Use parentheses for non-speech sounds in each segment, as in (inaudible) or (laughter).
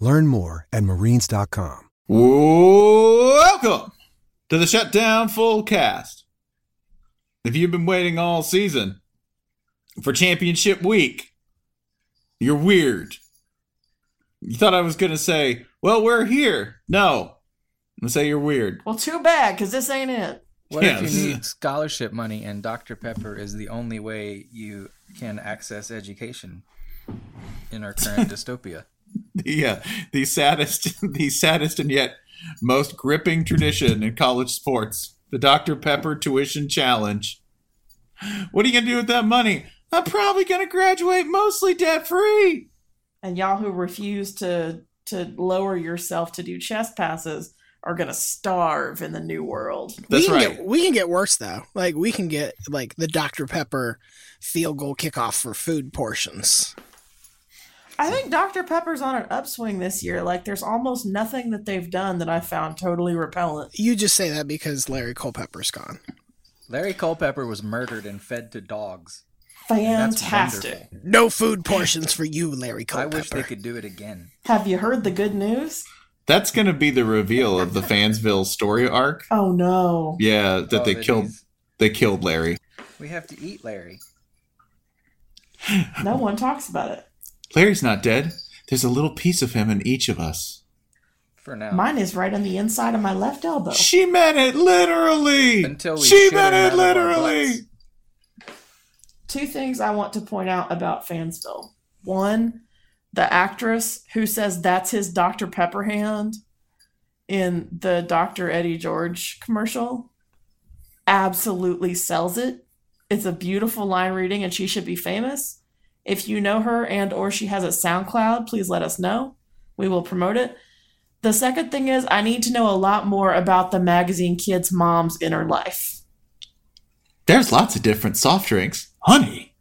Learn more at marines.com. Welcome to the Shutdown Fullcast. If you've been waiting all season for championship week, you're weird. You thought I was going to say, well, we're here. No. I'm going to say you're weird. Well, too bad, because this ain't it. What Yeah, if you need scholarship money and Dr. Pepper is the only way you can access education in our current (laughs) dystopia? (laughs) the uh, the saddest (laughs) the saddest and yet most gripping tradition in college sports the dr pepper tuition challenge what are you gonna do with that money i'm probably gonna graduate mostly debt free And y'all who refuse to to lower yourself to do chest passes are gonna starve in the new world. that's we can right Get, we can get worse though. Like we can get like the Dr Pepper field goal kickoff for food portions. I think Dr. Pepper's on an upswing this year. Like there's almost nothing that they've done that I found totally repellent. You just say that because Larry Culpepper's gone. Larry Culpepper was murdered and fed to dogs. Fantastic. No food portions for you, Larry Culpepper. I wish they could do it again. Have you heard the good news? that's gonna be the reveal of the fansville story arc Oh no. yeah that Oh, they killed he's- they killed larry We have to eat Larry. No one talks about it. Larry's not dead there's a little piece of him in each of us For now. Mine is right on the inside of my left elbow. she meant it literally Until we she shit meant it of our literally two things I want to point out about Fansville. One, the actress who says that's his Dr. Pepper hand in the Dr. Eddie George commercial absolutely sells it. It's a beautiful line reading and she should be famous. If you know her and or she has a SoundCloud, please let us know. We will promote it. The second thing is I need to know a lot more about the magazine Kids Mom's inner life. there's lots of different soft drinks honey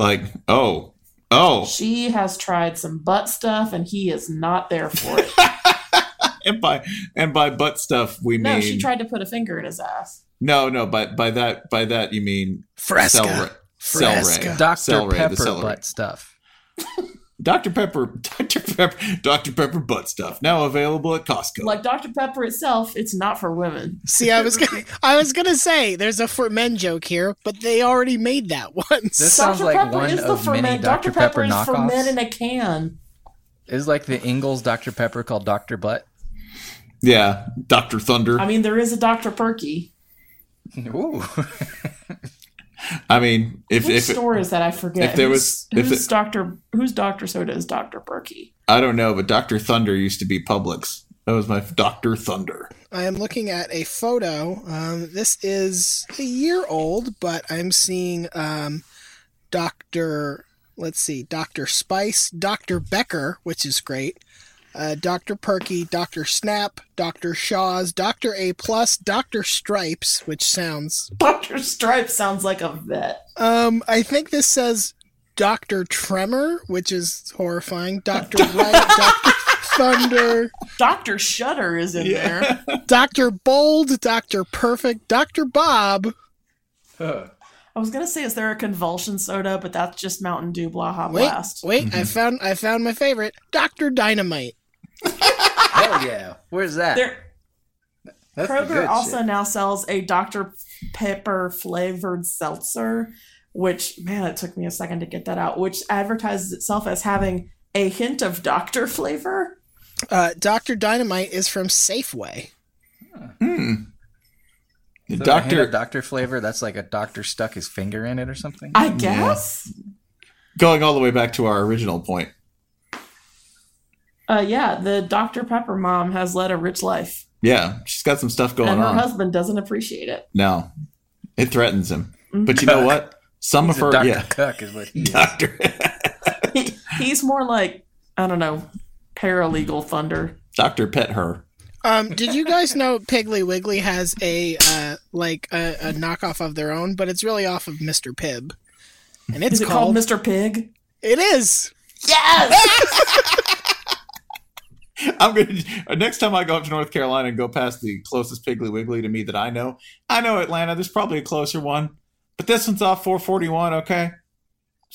like oh oh She has tried some butt stuff and he is not there for it. (laughs) and by and by butt stuff we no, mean she tried to put a finger in his ass. no no by by that by that you mean Fresca. Celery. Fresca. Celery. Dr. Celery, the Pepper celery. butt stuff. (laughs) Dr. Pepper (laughs) Dr. Pepper Dr. Pepper butt stuff now available at Costco. Like Dr. Pepper itself, it's not for women. See, I was gonna, (laughs) I was gonna say there's a for men joke here, but they already made that once. This sounds like Pepper one is the of for many men. Dr. Dr. Pepper Pepper is for men in a can. Is like the Ingalls Dr. Pepper called Dr. Butt. yeah, Dr. Thunder. I mean, there is a Dr. Perky. Ooh. I mean, if Which if store is that? I forget. if there who's, was- if who's it- Dr. Who's Dr. Soda is Dr. Perky. I don't know, but Dr. Thunder used to be Publix That was my Doctor Thunder. I am looking at a photo. Um, this is a year old, but I'm seeing um, Doctor. Let's see, Doctor Spice, Doctor Becker, which is great. Uh, Doctor Perky, Doctor Snap, Doctor Shaw's, Doctor A Plus, Doctor Stripes, which sounds. (laughs) Doctor Stripes sounds like a vet. Um, I think this says Doctor Tremor, which is horrifying. Doctor (laughs) Light, Doctor Thunder, Doctor Shutter is in there. (laughs) Doctor Bold, Doctor Perfect, Doctor Bob. I was gonna say, is there a convulsion soda? But that's just Mountain Dew Blaha Wait, Blast. wait! I found I found my favorite, Doctor Dynamite. Hell yeah. Where's that? There, That's the Kroger good also shit. now sells a Dr. Pepper flavored seltzer, which man, it took me a second to get that out. Which advertises itself as having a hint of Doctor (laughs) flavor. Uh, Doctor Dynamite is from Safeway. Hmm. So doctor, doctor, doctor flavor. That's like a doctor stuck his finger in it or something. I guess. going all the way back to our original point. Uh, yeah, the Dr. Pepper mom has led a rich life, Yeah, she's got some stuff going on. and her on. husband doesn't appreciate it. No, it threatens him. Mhm. But you know what? Some He's of a her, Dr. yeah, Cuck is what he is. doctor, (laughs) He, he's more like I don't know, paralegal thunder. doctor pet her. Um, did you guys know Piggly Wiggly has a uh, like a, a knockoff of their own, but it's really off of Mr. Pibb, and it's Is it called Mr. Pig? It is. (laughs) (laughs) I'm gonna next time I go up to North Carolina and go past the closest Piggly Wiggly to me that I know. I know Atlanta. There's probably a closer one, but this one's off 441. Okay,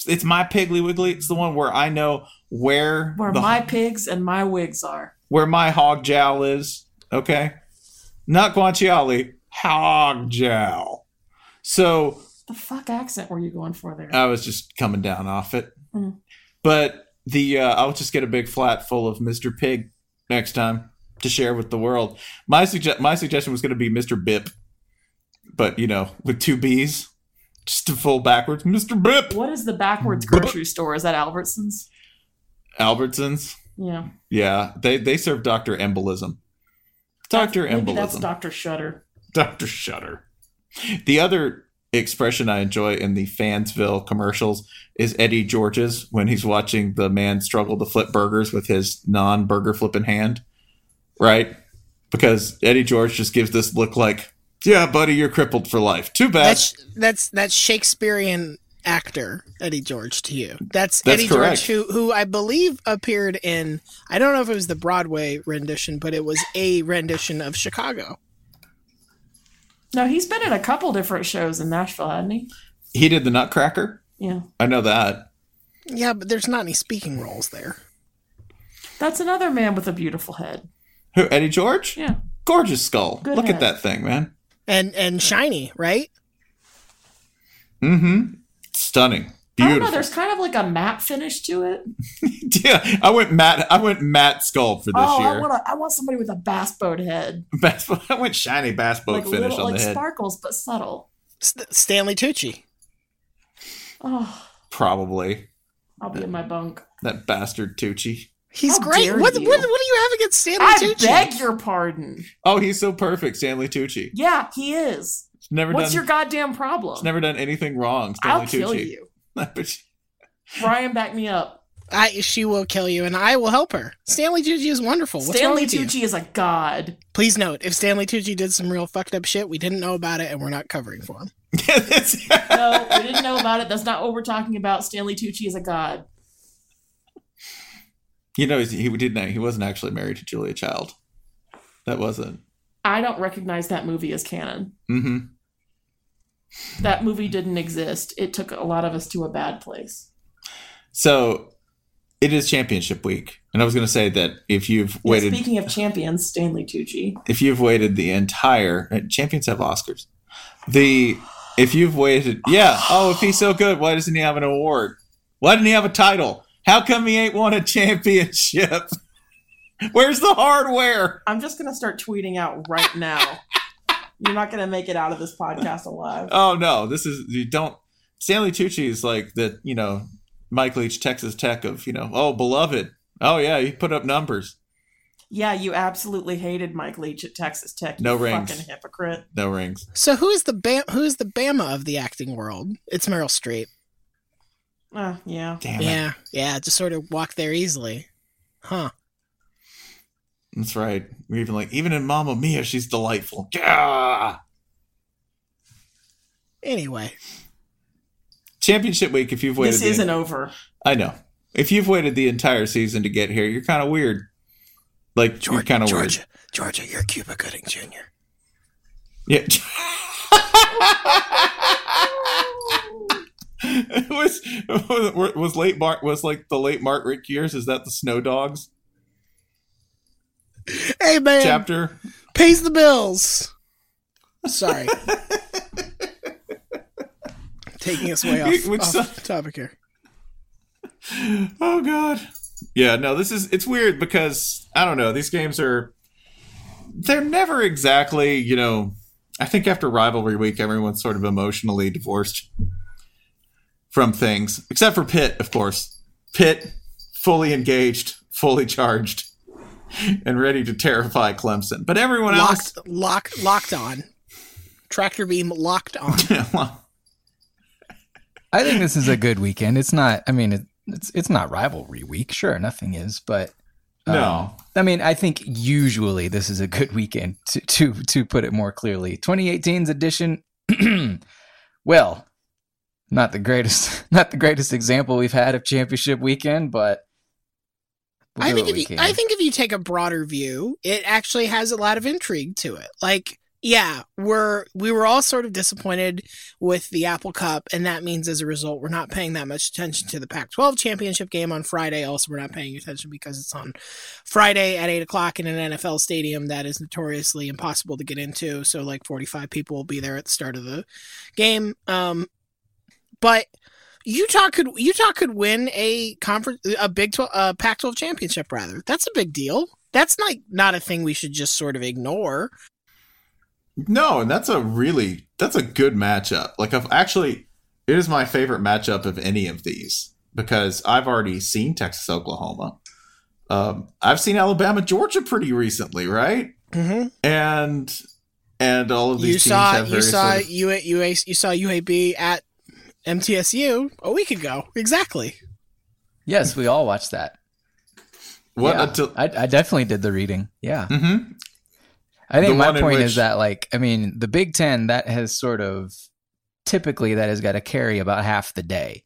it's my Piggly Wiggly. It's the one where I know where Where the, my pigs and my wigs are. where my hog jowl is. Okay, not guanciale, hog jowl. So The fuck accent were you going for there? I was just coming down off it. Mm. But the uh, I'll just get a big flat full of Mr. Pig next time to share with the world. My suggest my suggestion was going to be Mr. Bip, but you know, with two B's, just to full backwards, Mr. Bip. What is the backwards grocery store? Is that Albertsons? Albertsons, Yeah. yeah, they they serve Doctor Embolism. Doctor Maybe that's Embolism. Dr. Shutter. Doctor Shutter. The other expression I enjoy in the Fansville commercials is Eddie George's when he's watching the man struggle to flip burgers with his non-burger flipping hand, right? Because Eddie George just gives this look like, "Yeah, buddy, you're crippled for life. Too bad." That's that's that's Shakespearean actor Eddie George to you. That's, That's Eddie correct. George, who who I believe appeared in. I don't know if it was the Broadway rendition, but it was a rendition of Chicago. No, he's been in a couple different shows in Nashville, hasn't he? he did the Nutcracker. Yeah. I know that. Yeah, but there's not any speaking roles there. That's another man with a beautiful head. Who? Eddie George? Yeah. Gorgeous skull. Good Look head. at that thing, man. And and shiny, right? Mm-hmm. Stunning. I don't know. There's kind of like a matte finish to it. (laughs) yeah, I went matte. I went matte Skull for this oh, year. I want a, I want somebody with a bass boat head, (laughs) Bass, boat. I went shiny bass boat like finish little, on like the head. sparkles but subtle. St- Stanley Tucci. Oh, Probably I'll be in my bunk. that bastard Tucci. He's How great. What, you. what what do you have against Stanley I Tucci? beg your pardon. Oh, he's so perfect, Stanley Tucci. Yeah, he is. He's never What's done. your goddamn problem? he's never done anything wrong, Stanley I'll kill Tucci. you. (laughs) But Brian, back me up. I she will kill you, and I will help her. Stanley Tucci is wonderful. What's wrong Stanley with you? Tucci is a god. Please note, if Stanley Tucci did some real fucked up shit, we didn't know about it, and we're not covering for him. (laughs) No, we didn't know about it. That's not what we're talking about. Stanley Tucci is a god. you know, he's- he didn't. He wasn't actually married to Julia Child. That wasn't. I don't recognize that movie as canon. Mm-hmm. That movie didn't exist. It took a lot of us to a bad place. So it is championship week, and I was going to say that if you've waited, speaking of champions, Stanley Tucci. if you've waited the entire uh, champions have Oscars. The if you've waited, yeah. Oh, if he's so good, why doesn't he have an award? Why didn't he have a title? How come he ain't won a championship? (laughs) Where's the hardware? I'm just gonna start tweeting out right now. (laughs) You're not gonna make it out of this podcast alive. Oh no, this is you don't. Stanley Tucci is like the you know Mike Leach Texas Tech of you know oh beloved. Oh yeah, he put up numbers. Yeah, you absolutely hated Mike Leach at Texas Tech. You No rings. Fucking hypocrite. No rings. So who is the Bam- who is the Bama of the acting world? It's Meryl Streep. Uh, yeah. Damn it. Yeah, yeah, just sort of walk there easily. Huh. That's right. We're even like even in Mamma Mia, she's delightful. Yeah. Anyway, Championship week. If you've waited, This isn't over. I know. If you've waited the entire season to get here, you're kind of weird. Like you're kind of weird. Georgia, Georgia, you're Cuba Gooding Jr. Yeah. (laughs) was, (laughs) was was late Mark was like the late Mark Richt years? Is that the Snow Dogs Hey man, chapter? pays the bills. Sorry. Taking us way off, Which off topic here. Oh god. Yeah, no, this is it's weird because I don't know, these games are they're never exactly, you know, I think after rivalry week everyone's sort of emotionally divorced from things, except for Pitt, of course. Pitt fully engaged, fully charged, (laughs) and ready to terrify Clemson. But everyone else Locked, lock, locked on. Tractor beam locked on. (laughs) I think this is a good weekend. It's not. I mean, it, it's it's not rivalry week. Sure, nothing is, but um, No. I mean, I think usually this is a good weekend to to to put it more clearly. 2018's edition. (clears throat) well, not the greatest, (laughs) not the greatest example we've had of championship weekend, but we'll I think if you, can. I think if you take a broader view, it actually has a lot of intrigue to it. Like, yeah, we're we were all sort of disappointed with the Apple Cup, and that means as a result, we're not paying that much attention to the Pac-12 championship game on Friday. Also, we're not paying attention because it's on Friday at eight o'clock in an NFL stadium that is notoriously impossible to get into. So, like, forty-five people will be there at the start of the game. Um, but Utah could Utah could win a conference a Big 12 uh, Pac-12 championship rather. That's a big deal. That's like not a thing we should just sort of ignore. No, and that's a really that's a good matchup. Like I've actually it is my favorite matchup of any of these because I've already seen Texas Oklahoma. Um, I've seen Alabama Georgia pretty recently, right? Mm-hmm. And and all of these You teams saw have you saw sort of- UA, UA, you saw UAB at MTSU a week ago. Exactly. yes, we all watched that. what Yeah, until I, I definitely did the reading. Yeah. Mhm. I think The my point which- is that, like, I mean, the Big Ten that has sort of typically that has got to carry about half the day,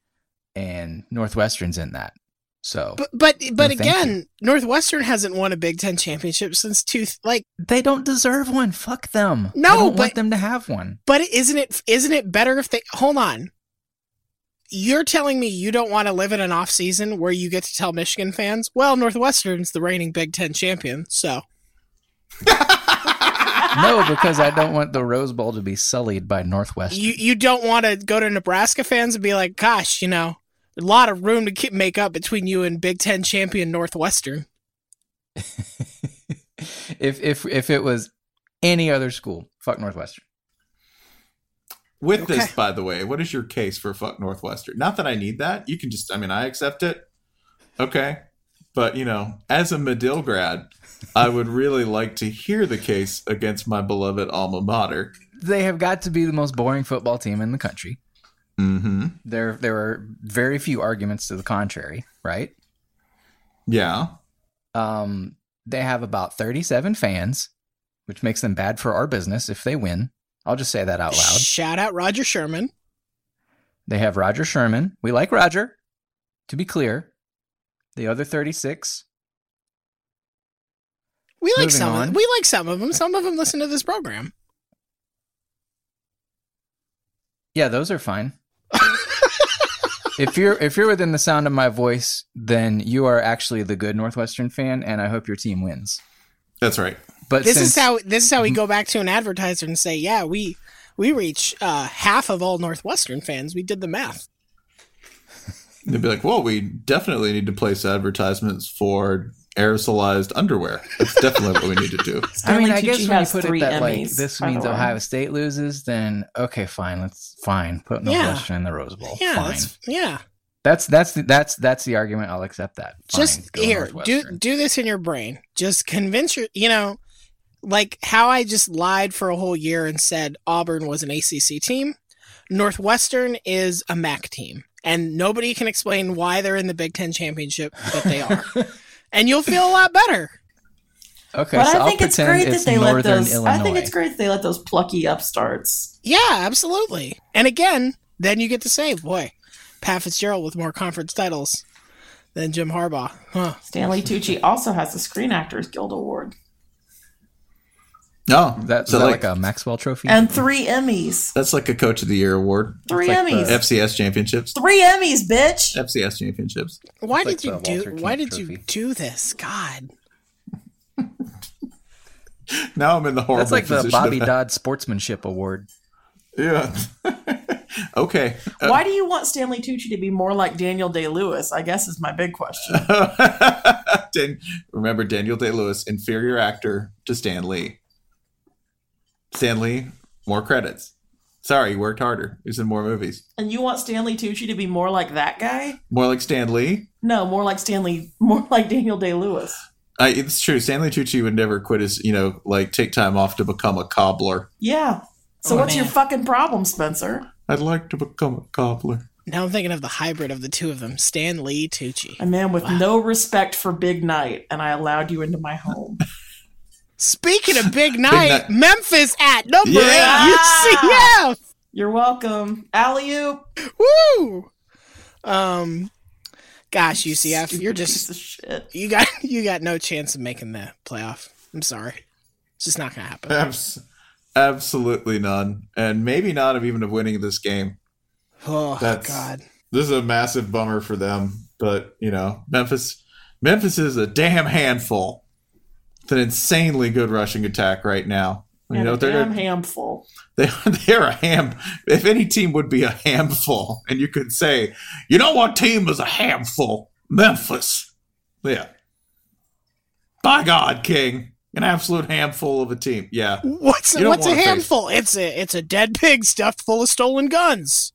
and Northwestern's in that. So But but but No, thank again, Northwestern hasn't won a Big Ten championship since two like they don't deserve one. Fuck them. No, I don't but- want them to have one. But isn't it isn't it better if they hold on? You're telling me you don't want to live in an off season where you get to tell Michigan fans, well, Northwestern's the reigning Big Ten champion, so (laughs) no, because I don't want the Rose Bowl to be sullied by Northwestern. you you don't want to go to Nebraska fans and be like, gosh, you know, a lot of room to keep, make up between you and Big Ten champion Northwestern. (laughs) if if if it was any other school, fuck Northwestern. With this, by the way, what is your case for fuck Northwestern? Not that I need that. You can just I mean I accept it. Okay. But you know, as a Medill grad, I would really like to hear the case against my beloved alma mater. They have got to be the most boring football team in the country. Mm-hmm. There there are very few arguments to the contrary, right? Yeah. Um, they have about 37 fans, which makes them bad for our business if they win. I'll just say that out loud. Shout out Roger Sherman. They have Roger Sherman. We like Roger, to be clear. The other 36, We like Moving some on. of them. We like some of them. Some of them listen to this program. yeah, those are fine. (laughs) if you're if you're within the sound of my voice, then you are actually the good Northwestern fan, and I hope your team wins. That's right. But this since, is how this is how we go back to an advertiser and say, yeah, we we reach uh, half of all Northwestern fans. We did the math. (laughs) They'd be like, well, we definitely need to place advertisements for aerosolized underwear. That's definitely what we need to do. (laughs) I mean, I guess Tucci when you put it three that like this by the means way. Ohio State loses, then okay, fine, let's fine put Yeah. Northwestern in the Rose Bowl. Yeah, fine. that's, yeah. That's that's the, that's that's the argument. I'll accept that. Fine, Just here, do do this in your brain. Just convince your, you know, like how I just lied for a whole year and said Auburn was an ACC team. Northwestern is a MAC team, and nobody can explain why they're in the Big Ten championship, but they are. (laughs) and you'll feel a lot better. Okay, but so I I'll think it's pretend great that it's they let those. Illinois. I think it's great that they let those plucky upstarts. Yeah, absolutely. And again, then you get to say, boy, Pat Fitzgerald with more conference titles than Jim Harbaugh. Huh. Stanley Tucci also has the Screen Actors Guild Award No, That's so that like, like, a Maxwell Trophy. and three Emmys. that's like a Coach of the Year award. Three like Emmys. FCS championships. Three Emmys, bitch. FCS championships. Why It's did like you do Walter why Camp did you do this? God. (laughs) Now I'm in the horrible That's like the Bobby Dodd Sportsmanship Award. Yeah. (laughs) okay. Uh, Why do you want Stanley Tucci to be more like Daniel Day Lewis? I guess is my big question. (laughs) Dan- remember Daniel Day Lewis, inferior actor to Stan Lee. Stan Lee, more credits. Sorry, he worked harder. He's in more movies. And you want Stanley Tucci to be more like that guy? More like Stan Lee. No, more like Stanley, more like Daniel Day Lewis. I, it's true. Stanley Tucci would never quit his, you know, like take time off to become a cobbler. Yeah. So Oh, what's your fucking problem, Spencer? I'd like to become a cobbler. Now I'm thinking of the hybrid of the two of them, Stan Lee Tucci. A man with no respect for Big Night, and I allowed you into my home. (laughs) Speaking of big night, night. Memphis at number Yeah. eight UCF. You're welcome. Alley oop. Woo! Um, gosh, UCF, you're piece just of shit. you got (laughs) you got no chance of making the playoff. I'm sorry, it's just not gonna happen. Abs- absolutely none, and maybe not of even of winning this game. Oh That's- God, This is a massive bummer for them, but you know, Memphis, Memphis is a damn handful. It's an insanely good rushing attack right now. You And know, a they're damn handful. (laughs) they they're a ham. If any team would be a handful, and you could say, you know what team is a handful? Memphis. Yeah. By God, King, an absolute handful of a team. Yeah. what's You what's a wanna face- handful? It's a it's a dead pig stuffed full of stolen guns.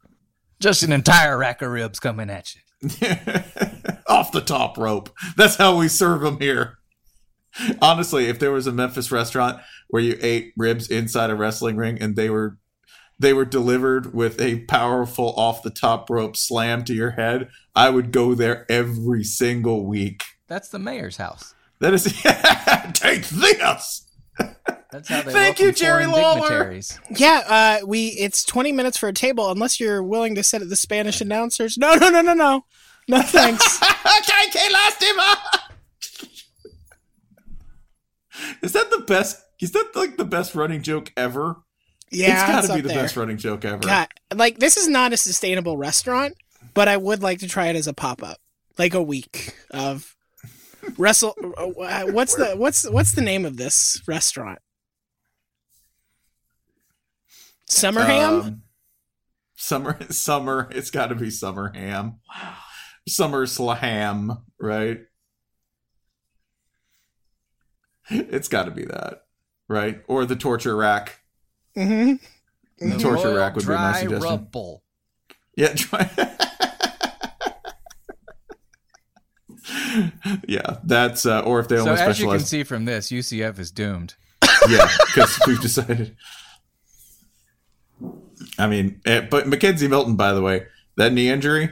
Just an entire rack of ribs coming at you. (laughs) Off the top rope. That's how we serve them here. (laughs) Honestly, if there was a Memphis restaurant where you ate ribs inside a wrestling ring and they were they were delivered with a powerful off the top rope slam to your head, I would go there every single week. That's the mayor's house. That is (laughs) take this. That's how they Thank welcome you, Jerry Lawler. dignitaries. Yeah, uh, we it's 20 minutes for a table unless you're willing to sit at the Spanish announcers. No, no, no, no, no, no, thanks. (laughs) KK Lastima. Is that the best? Is that like the best running joke ever? Yeah, it's got it's to be the there. best running joke ever. God, like this is not a sustainable restaurant, but I would like to try it as a pop up, like a week of wrestle. uh, What's the what's what's the name of this restaurant? Summerham. Um, summer, (laughs) summer. It's got to be summer ham. Wow. Summer slam, right? (laughs) It's got to be that, right? Or the torture rack. mm-hmm. The torture Royal rack would be my suggestion. Rubble. Yeah, try. (laughs) yeah, that's uh, or if they So only as you can see from this, UCF is doomed. (laughs) yeah, because we've decided. I mean, eh, but McKenzie Milton, by the way, that knee injury,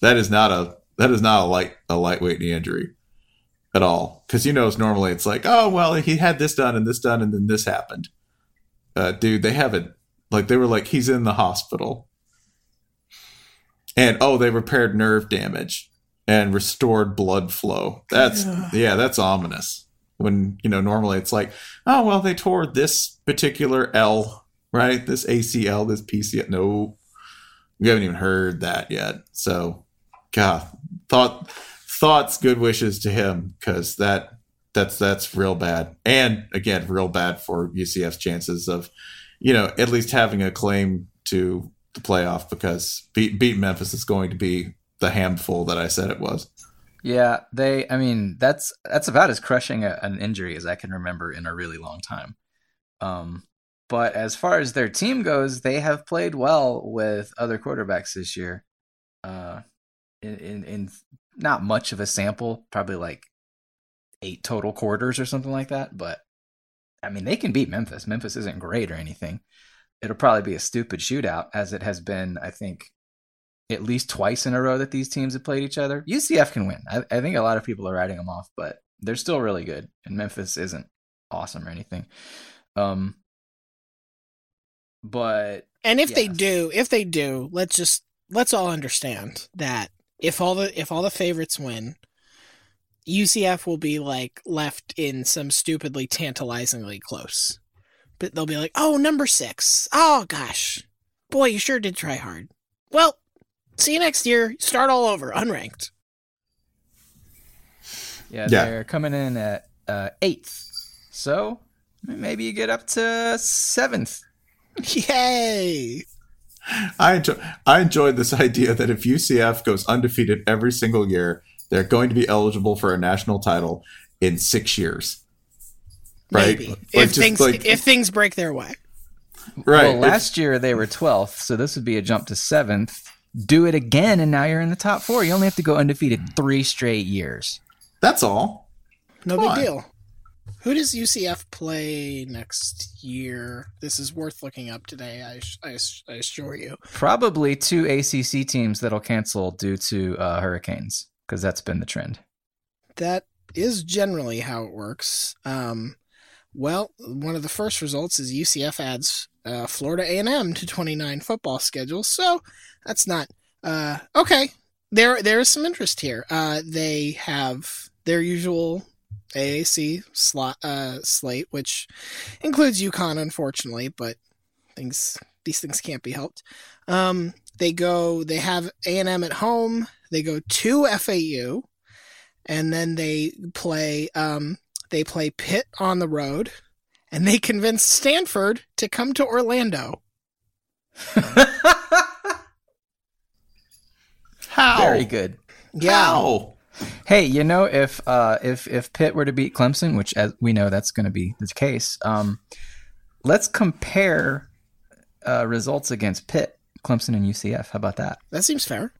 that is not a that is not a light a lightweight knee injury at all. Because you know, it's normally it's like, oh well, he had this done and this done and then this happened. Uh, dude, they haven't like they were like he's in the hospital, and oh, they repaired nerve damage and restored blood flow. That's yeah, that's ominous. When you know normally it's like, oh well, they tore this particular L, right? This ACL, this PCL. No, we haven't even heard that yet. So, God, thought thoughts, good wishes to him because that that's that's real bad, and again, real bad for UCF's chances of, you know, at least having a claim to the playoff because beat beat Memphis is going to be the handful that I said it was. Yeah, they. I mean, that's that's about as crushing a, an injury as I can remember in a really long time. Um, but as far as their team goes, they have played well with other quarterbacks this year. Uh, in, in, in not much of a sample, probably like eight total quarters or something like that. But I mean, they can beat Memphis. Memphis isn't great or anything. It'll probably be a stupid shootout, as it has been, I think, at least twice in a row that these teams have played each other. UCF can win. I, I think a lot of people are writing them off, but they're still really good. And Memphis isn't awesome or anything. Um, but And if they do, if they do, let's just let's all understand that if all the if all the favorites win, UCF will be like left in some stupidly tantalizingly close. But they'll be like, "Oh, number 6. Oh gosh. Boy, you sure did try hard." Well, see you next year. Start all over, unranked. Yeah, Yeah. they're coming in at uh, eighth. So maybe you get up to seventh. (laughs) Yay! I enjoy, I enjoyed this idea that if UCF goes undefeated every single year, they're going to be eligible for a national title in six years. Right? Maybe. Like, if things like- if things break their way. right. Well, last year they were 12th, so this would be a jump to seventh. Do it again, and now you're in the top four. You only have to go undefeated three straight years. That's all. No Come big on. deal. Who does UCF play next year? This is worth looking up today. I, I, I assure you. Probably two ACC teams that'll cancel due to uh, hurricanes, because that's been the trend. That is generally how it works. Um, well, one of the first results is UCF adds uh, Florida A&M to 29 football schedule. So that's not uh, okay. There, there is some interest here. Uh, they have their usual AAC slot uh, slate, which includes UConn, unfortunately, but things these things can't be helped. Um, they go. They have A&M at home. They go to FAU and then they play um, they play Pitt on the road, and they convince Stanford to come to Orlando. (laughs) How? Very good. Yeah, How? Hey, you know if uh, if if Pitt were to beat Clemson, which as we know that's going to be the case, um, let's compare uh, results against Pitt, Clemson, and UCF. How about that? that seems fair.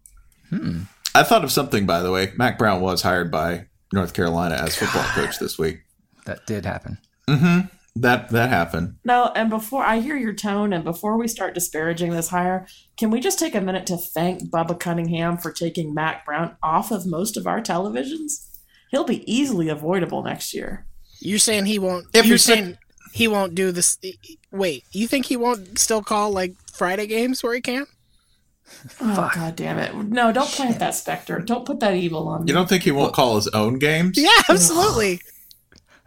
I thought of something, by the way. Mack Brown was hired by North Carolina as football coach this week. (sighs) That did happen. Mm-hmm. That that happened. No, and before I hear your tone, and before we start disparaging this hire, can we just take a minute to thank Bubba Cunningham for taking Mack Brown off of most of our televisions? He'll be easily avoidable next year. You're saying he won't? If you're you're sick- saying he won't do this? Wait, you think he won't still call like Friday games where he can? Oh god damn it! No, don't plant that specter. Don't put that evil on me. You don't think he won't call his own games? Yeah, absolutely.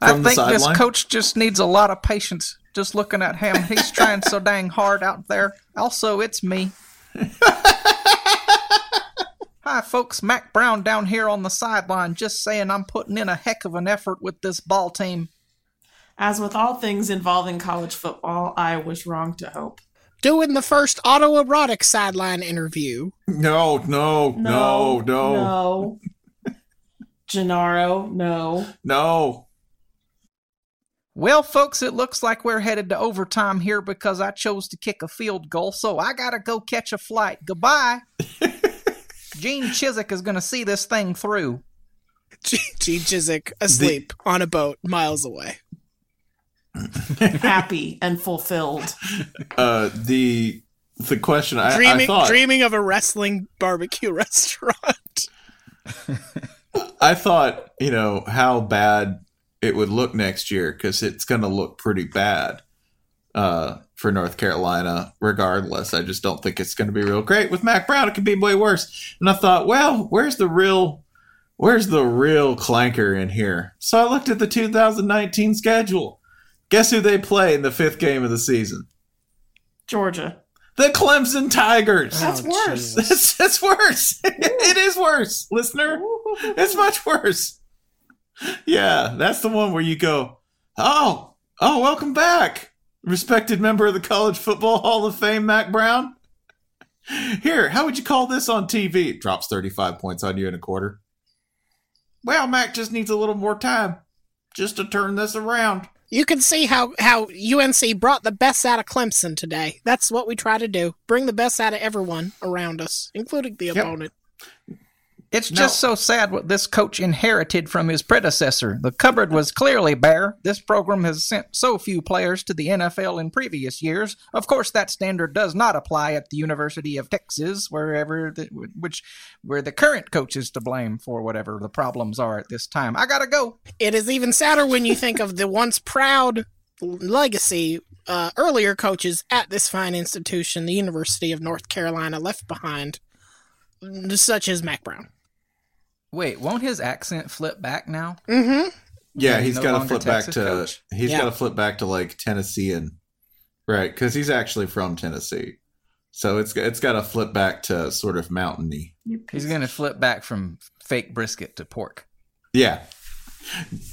I think this sideline? coach just needs a lot of patience. Just looking at him, he's trying so dang hard out there. Also, it's me. (laughs) Hi, folks. Mack Brown down here on the sideline, just saying I'm putting in a heck of an effort with this ball team. As with all things involving college football, I was wrong to hope. Doing the first autoerotic sideline interview. No, no, no, no, no. (laughs) Gennaro, no. no. Well, folks, it looks like we're headed to overtime here because I chose to kick a field goal, so I gotta go catch a flight. Goodbye. (laughs) Gene Chizik is gonna see this thing through. Gene Chizik asleep on a boat miles away. (laughs) Happy and fulfilled. Uh, the the question I, I thought dreaming of a wrestling barbecue (laughs) restaurant. I thought you know how bad it would look next year because it's going to look pretty bad uh, for North Carolina. Regardless, I just don't think it's going to be real great with Mack Brown. It could be way worse. And I thought, well, where's the real, where's the real clanker in here? So I looked at the 2019 schedule. Guess who they play in the fifth game of the season? Georgia. The Clemson Tigers. That's Oh, worse. (laughs) That's, It's, it's worse. (laughs) it is worse, listener. It's much worse. Yeah, that's the one where you go, oh, oh, welcome back, respected member of the College Football Hall of Fame, Mack Brown. Here, how would you call this on TV? Drops 35 points on you in a quarter. Well, Mack just needs a little more time just to turn this around. You can see how, how UNC brought the best out of Clemson today. That's what we try to do. Bring the best out of everyone around us, including the Yep. opponent. It's just so sad what this coach inherited from his predecessor. The cupboard was clearly bare. This program has sent so few players to the NFL in previous years. Of course, that standard does not apply at the University of Texas, wherever the, which where the current coach is to blame for whatever the problems are at this time. I gotta go. It is even sadder when you think of the once proud legacy uh, earlier coaches at this fine institution, the University of North Carolina, left behind, such as Mack Brown. Wait, won't his accent flip back now? Mm-hmm. Yeah, He's he's no got to longer flip back to coach? he's Yeah. got to flip back to like Tennessean, right? Because he's actually from Tennessee, so it's it's got to flip back to sort of mountainy. You He's gonna flip back from fake brisket to pork. Yeah.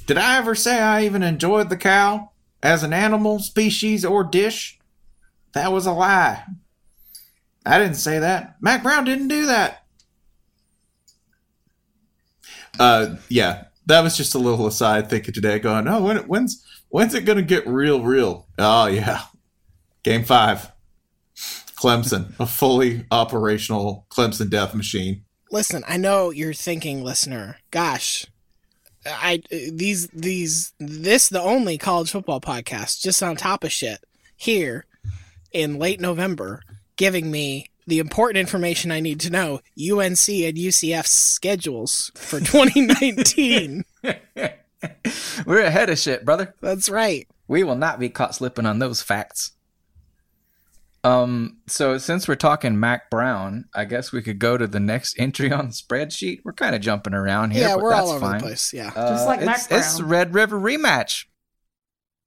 Did I ever say I even enjoyed the cow as an animal, species, or dish? That was a lie. I didn't say that. Mack Brown didn't do that. Uh, yeah, that was just a little aside thinking today, going, oh, when, when's when's it gonna get real, real? Oh yeah, game five, Clemson, a fully operational Clemson death machine. Listen, I know you're thinking, listener. Gosh, I these these this the only college football podcast just on top of shit here in late November, giving me the important information I need to know: UNC and UCF schedules for (laughs) 2019. (laughs) We're ahead of shit, brother. That's right. We will not be caught slipping on those facts. Um, so since we're talking Mack Brown, I guess we could go to the next entry on the spreadsheet. We're kind of jumping around here, yeah, but we're that's all over fine. the place. Yeah. Just like Uh, Mack it's, it's Red River rematch.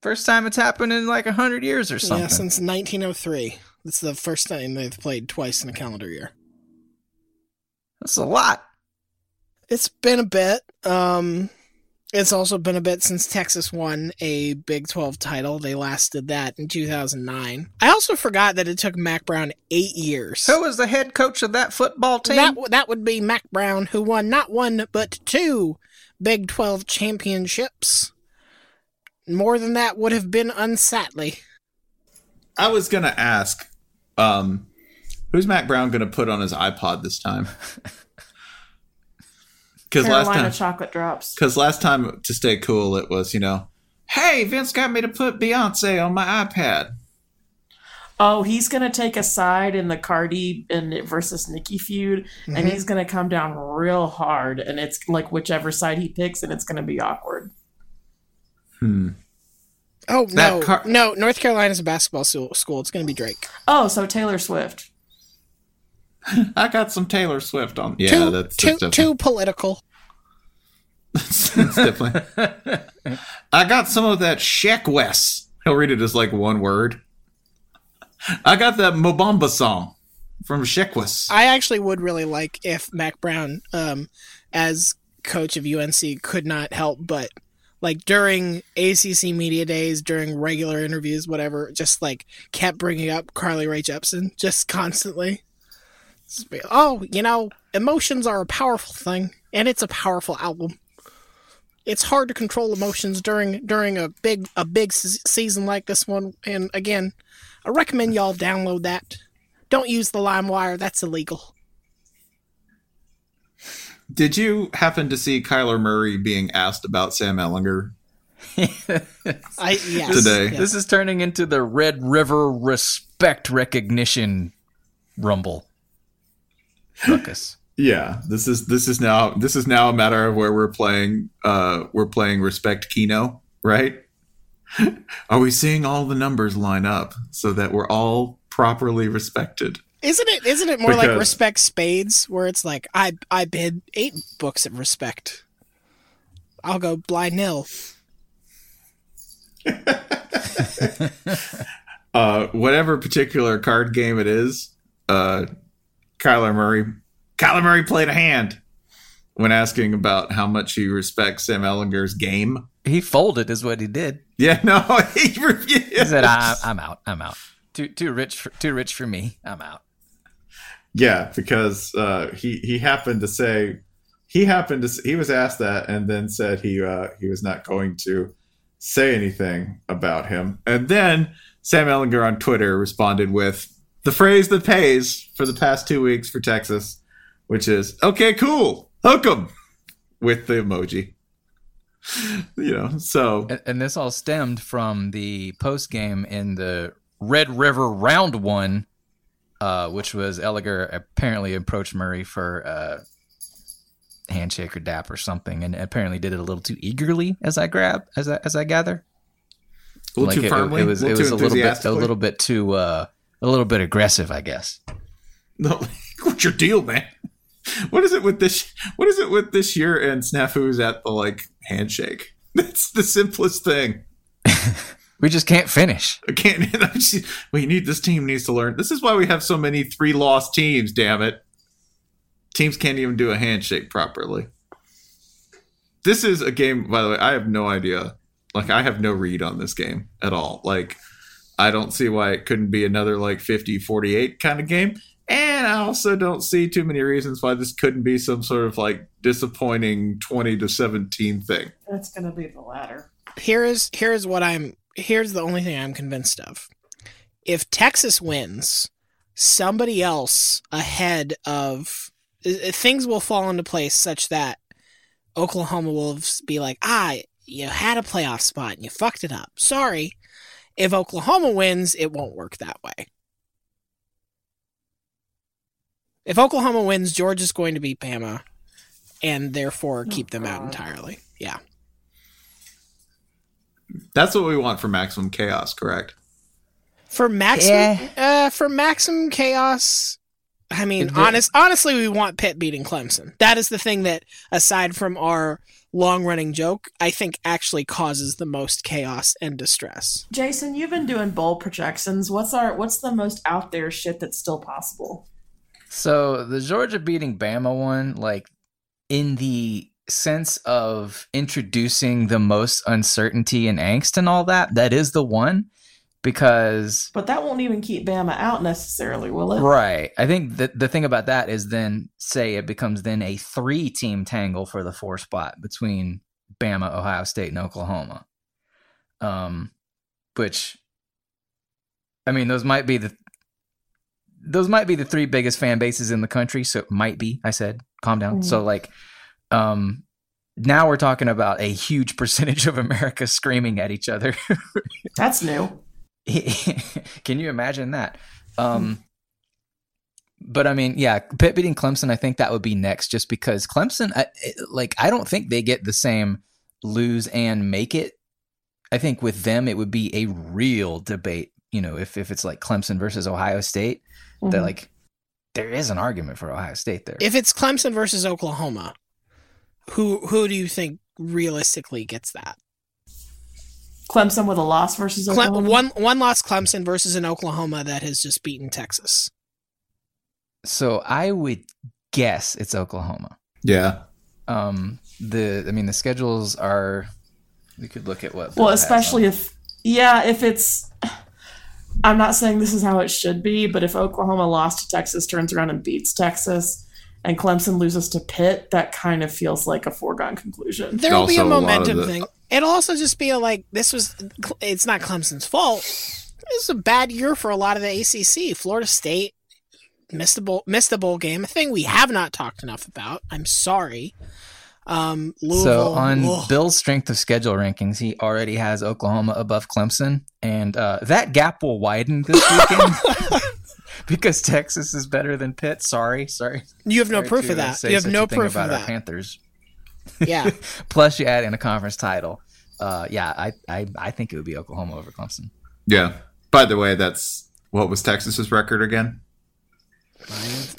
First time it's happened in like a hundred years or something. Yeah, since 1903. It's the first time they've played twice in a calendar year. That's a lot. It's been a bit. Um, it's also been a bit since Texas won a Big 12 title. They last did that in 2009. I also forgot that it took Mack Brown eight years. Who was the head coach of that football team? That, that would be Mack Brown, who won not one, but two Big 12 championships. More than that would have been unsightly. I was gonna ask, um, who's Mack Brown gonna put on his iPod this time? (laughs) Because last time, chocolate drops. because last time to stay cool, it was you know, hey, Vince got me to put Beyonce on my iPad. Oh, he's gonna take a side in the Cardi and versus Nicki feud, and Mhm. he's gonna come down real hard, and it's like whichever side he picks, and it's gonna be awkward. Hmm. Oh, That no. car- no, North Carolina's a basketball school. It's going to be Drake. Oh, so Taylor Swift. (laughs) I got some Taylor Swift on. Yeah, too, that's, too, that's too political. that's definitely. (laughs) I got some of that Sheck Wes. He'll read it as like one word. I got that Mo Bamba song from Sheck Wes. I actually would really like if Mack Brown, um, as coach of UNC, could not help but like during ACC media days, during regular interviews, whatever, just like kept bringing up Carly Rae Jepsen just constantly. Oh, you know, emotions are a powerful thing, and it's a powerful album. It's hard to control emotions during during a big a big se- season like this one, and again, I recommend y'all download that. Don't use the LimeWire; that's illegal. Did you happen to see Kyler Murray being asked about Sam Ehlinger? (laughs) I yes. Today. yeah. This is turning into the Red River respect recognition rumble. Ruckus. Yeah, this is this is now this is now a matter of where we're playing uh we're playing respect keno, right? (laughs) Are we seeing all the numbers line up so that we're all properly respected? Isn't it? Isn't it more like respect spades, where it's like I I bid eight books of respect. I'll go blind nil. (laughs) Uh whatever particular card game it is, uh Kyler Murray Kyler Murray played a hand when asking about how much he respects Sam Ehlinger's game. He folded, is what he did. Yeah, (laughs) no, he refused. He said, I, "I'm out. I'm out. Too too rich. For, too rich for me. I'm out." Yeah, because uh, he he happened to say he happened to he was asked that and then said he uh, he was not going to say anything about him. And then Sam Ehlinger on Twitter responded with the phrase that pays for the past two weeks for Texas, which is "Okay, cool." Hook 'em with the emoji. (laughs) You know, so And, and this all stemmed from the post game in the Red River round one, uh, which was Ehlinger apparently approached Murray for uh, handshake or dap or something, and apparently did it a little too eagerly, as I grab, as I as I gather. a little Like, too it- firmly, It, was a it little was a little bit a little bit too uh, a little bit aggressive, I guess. No, (laughs) what's your deal, man? What is it with this? What is it with this year and snafus at the like handshake? (laughs) That's the simplest thing. (laughs) We just can't finish. I can't. (laughs) Just- we need this team needs to learn. This is why we have so many three lost teams. Damn it, teams can't even do a handshake properly. This is a game. By the way, I have no idea. Like I have no read on this game at all. Like I don't see why it couldn't be another like 50-48 kind of game. And I also don't see too many reasons why this couldn't be some sort of like disappointing 20 to 17 thing. That's gonna be the latter. Here is here's what I'm here's the only thing I'm convinced of. If Texas wins, somebody else ahead of uh, things will fall into place such that Oklahoma will be like, ah, you had a playoff spot and you fucked it up. Sorry. If Oklahoma wins, it won't work that way. If Oklahoma wins, Georgia's going to beat Bama and therefore keep them out entirely. Yeah. That's what we want for maximum chaos, correct? For maximum, uh, for maximum chaos. I mean, It- honest, honestly, we want Pitt beating Clemson. That is the thing that, aside from our long-running joke, I think actually causes the most chaos and distress. Jason, you've been doing bowl projections. What's our what's the most out there shit that's still possible? So the Georgia beating Bama one, like in the sense of introducing the most uncertainty and angst and all that, that is the one because But that won't even keep Bama out necessarily, will it? right. I think that the thing about that is then say it becomes then a three team tangle for the four spot between Bama, Ohio State, and Oklahoma. Um, which I mean, those might be the those might be the three biggest fan bases in the country. So it might be. I said, calm down. Mhm. So like, um, now we're talking about a huge percentage of America screaming at each other. (laughs) That's new. (laughs) Can you imagine that? Um, but I mean, yeah, Pitt beating Clemson, I think that would be next, just because Clemson, I, like, I don't think they get the same lose and make it. I think with them, it would be a real debate. You know, if if it's like Clemson versus Ohio State, that Mhm. like there is an argument for Ohio State there. If it's Clemson versus Oklahoma, who who do you think realistically gets that? Clemson with a loss versus Cle- one one loss Clemson versus an Oklahoma that has just beaten Texas. So I would guess it's Oklahoma. Yeah. Um, the I mean the schedules are. We could look at what. Well, especially if yeah, if it's I'm not saying this is how it should be, but if Oklahoma lost to Texas, turns around and beats Texas, and Clemson loses to Pitt, that kind of feels like a foregone conclusion. There will be a Also, a momentum the- thing. It'll also just be a, like this was. It's not Clemson's fault. This is a bad year for a lot of the ACC. Florida State missed a bowl missed a bowl game, a thing we have not talked enough about. I'm sorry. Um, So on ugh. Bill's strength of schedule rankings, he already has Oklahoma above Clemson, and uh, that gap will widen this weekend (laughs) (laughs) because Texas is better than Pitt. Sorry, sorry. You have no Sorry proof of that. You have no a thing proof of about our. Panthers. Yeah. (laughs) Plus, you add in a conference title. Uh, yeah, I, I I think it would be Oklahoma over Clemson. Yeah. By the way, that's what was Texas's record again?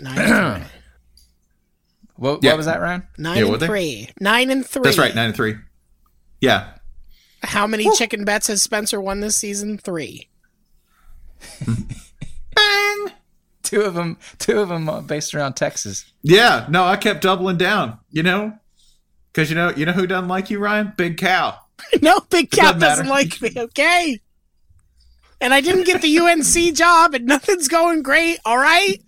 nine, nine (clears throat) What, Yeah. what was that, Ryan? nine Yeah, and three. Nine and three. That's right, nine and three. Yeah. How many chicken bets has Spencer won this season? Three. (laughs) Bang. Two of them, two of them uh, based around Texas. Yeah. No, I kept doubling down. You know, because you know, you know who doesn't like you, Ryan? Big Cow. (laughs) no, Big Cow doesn't doesn't, like me. Okay. And I didn't get the (laughs) UNC job, and nothing's going great. All right.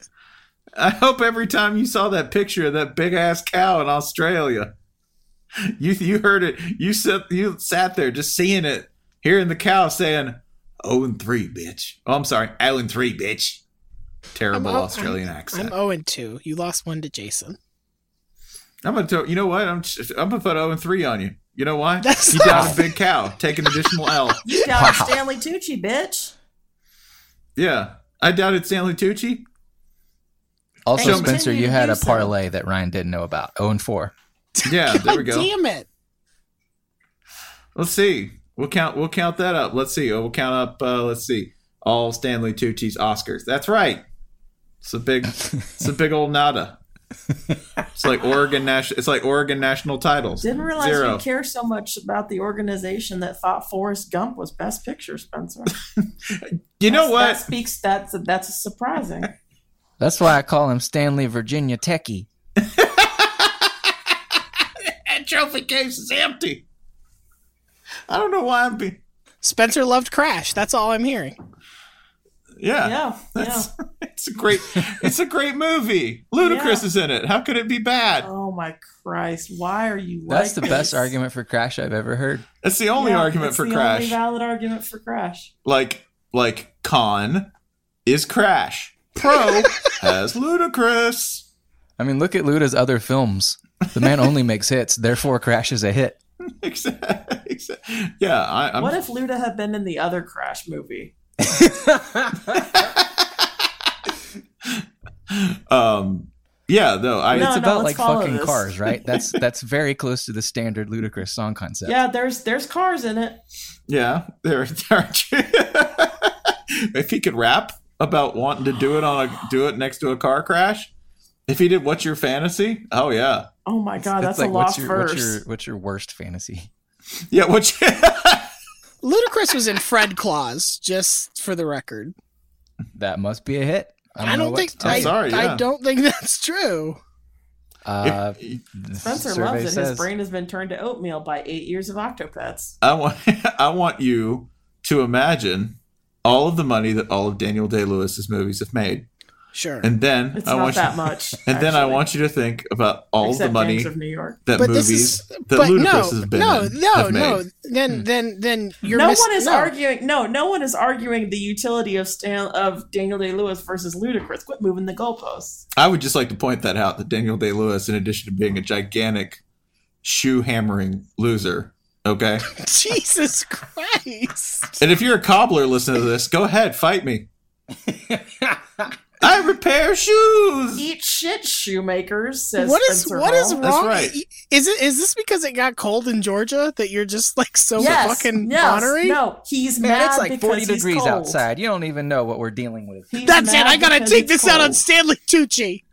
I hope every time you saw that picture of that big ass cow in Australia, (laughs) you you heard it. You sat you sat there just seeing it, hearing the cow saying, "Oh and three, bitch." Oh, I'm sorry, "Oh and three, bitch." Terrible I'm- oh, Australian I'm, accent. I'm 0 and 2. You lost one to Jason. I'm gonna tell you know what I'm just, I'm gonna put 0 and three on you. You know why? That's you down a big cow, take an additional L. (laughs) You doubted Stanley Tucci, bitch. Yeah, I doubted Stanley Tucci. Also, They Spencer, you had do a so. parlay that Ryan didn't know about. 0 and 4. Yeah, there we (laughs) go. damn it. Let's see. We'll count. We'll count that up. Let's see. Oh, we'll count up. Uh, let's see. All Stanley Tucci's Oscars. That's right. It's a big. it's a big old nada. It's like Oregon national. It's like Oregon national titles. Didn't realize Zero. you care so much about the organization that thought Forrest Gump was Best Picture, Spencer. (laughs) You know what? That speaks. That's that's surprising. That's why I call him Stanley Virginia Techie. (laughs) That trophy case is empty. I don't know why I'm being. Spencer loved Crash. That's all I'm hearing. Yeah, Yeah, That's, (laughs) It's a great. It's a great movie. Ludacris Yeah. is in it. How could it be bad? Oh my Christ! Why are you? That's like the best argument for Crash I've ever heard. That's the only Yeah, argument for the Crash. Only valid argument for Crash. like like con is Crash. Pro (laughs) has Ludacris. I mean, look at Luda's other films. The man only makes hits, therefore Crash is a hit. (laughs) Exactly. Yeah, I, I'm. what if Luda had been in the other Crash movie? (laughs) um. Yeah. Though I. No, it's no, about like fucking this. cars, right? That's (laughs) that's very close to the standard Ludacris song concept. Yeah, there's there's cars in it. Yeah. There. there if he could rap about wanting to do it on a do it next to a car crash. If he did, what's your fantasy? Oh yeah. Oh my god, It's that's like a what's lost your, verse. what's your what's your worst fantasy? (laughs) Yeah. What's your, (laughs) Ludacris was in Fred Claus, just for the record. That must be a hit. I don't, I don't think I, you. sorry, I don't think that's true. Uh, Spencer survey loves it. His brain has been turned to oatmeal by eight years of Octopets. I want (laughs) I want you to imagine all of the money that all of Daniel Day Lewis's movies have made, Sure. and then It's I not want that you, much. (laughs) and then I want you to think about all of the money of New York. that but this movies is that but Ludacris no, has been no, in no, have no. made. Then hmm. then then you're no miss- one is no. arguing. No, no one is arguing the utility of Stan of Daniel Day Lewis versus Ludacris. Quit moving the goalposts. I would just like to point that out that Daniel Day Lewis, in addition to being a gigantic shoe hammering loser, okay. (laughs) Jesus Christ. and if you're a cobbler listening to this, go ahead, fight me. (laughs) I repair shoes. Eat shit, shoemakers. Says What is Spencer what is Hall. That's wrong? right. Is it is this because it got cold in Georgia that you're just like so Yes, fucking yes, honoring? No, he's Man, mad it's like 40 degrees cold. outside. You don't even know what we're dealing with. He's That's it. I gotta take it's this out on. Stanley Tucci.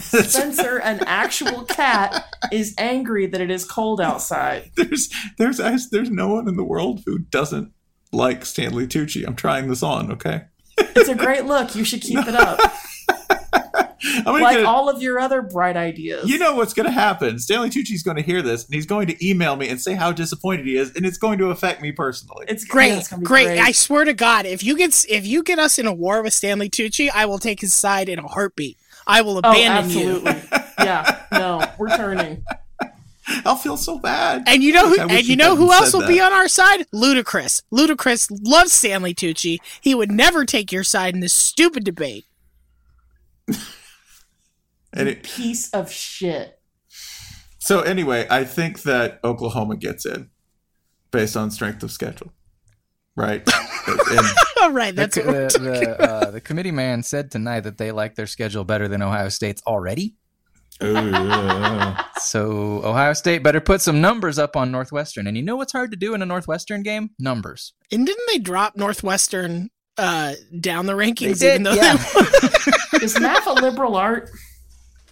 Spencer, an actual cat, is angry that it is cold outside. (laughs) there's there's there's no one in the world who doesn't like Stanley Tucci. I'm trying this on, okay? It's a great look. You should keep it up. (laughs) I'm gonna Like get all of your other bright ideas. You know what's going to happen? Stanley Tucci's going to hear this, and he's going to email me and say how disappointed he is, and it's going to affect me personally. it's Great, yeah, it's gonna be great. I swear to God, if you get if you get us in a war with Stanley Tucci, I will take his side in a heartbeat. I will oh, abandon you. absolutely. (laughs) yeah. No, we're turning. (laughs) I'll feel so bad. And you know who? I And you you know who else said will be on our side? Ludacris. Ludacris loves Stanley Tucci. He would never take your side in this stupid debate. (laughs) And it, Piece of shit. so anyway, I think that Oklahoma gets in based on strength of schedule, right? (laughs) and, All right, The, that's co- what the, the, uh, the committee man said tonight that they like their schedule better than Ohio State's already. So Ohio State better put some numbers up on Northwestern. And you know what's hard to do in a Northwestern game? Numbers. And didn't they drop Northwestern uh, down the rankings? They even did, though yeah. they (laughs) Is math a liberal art?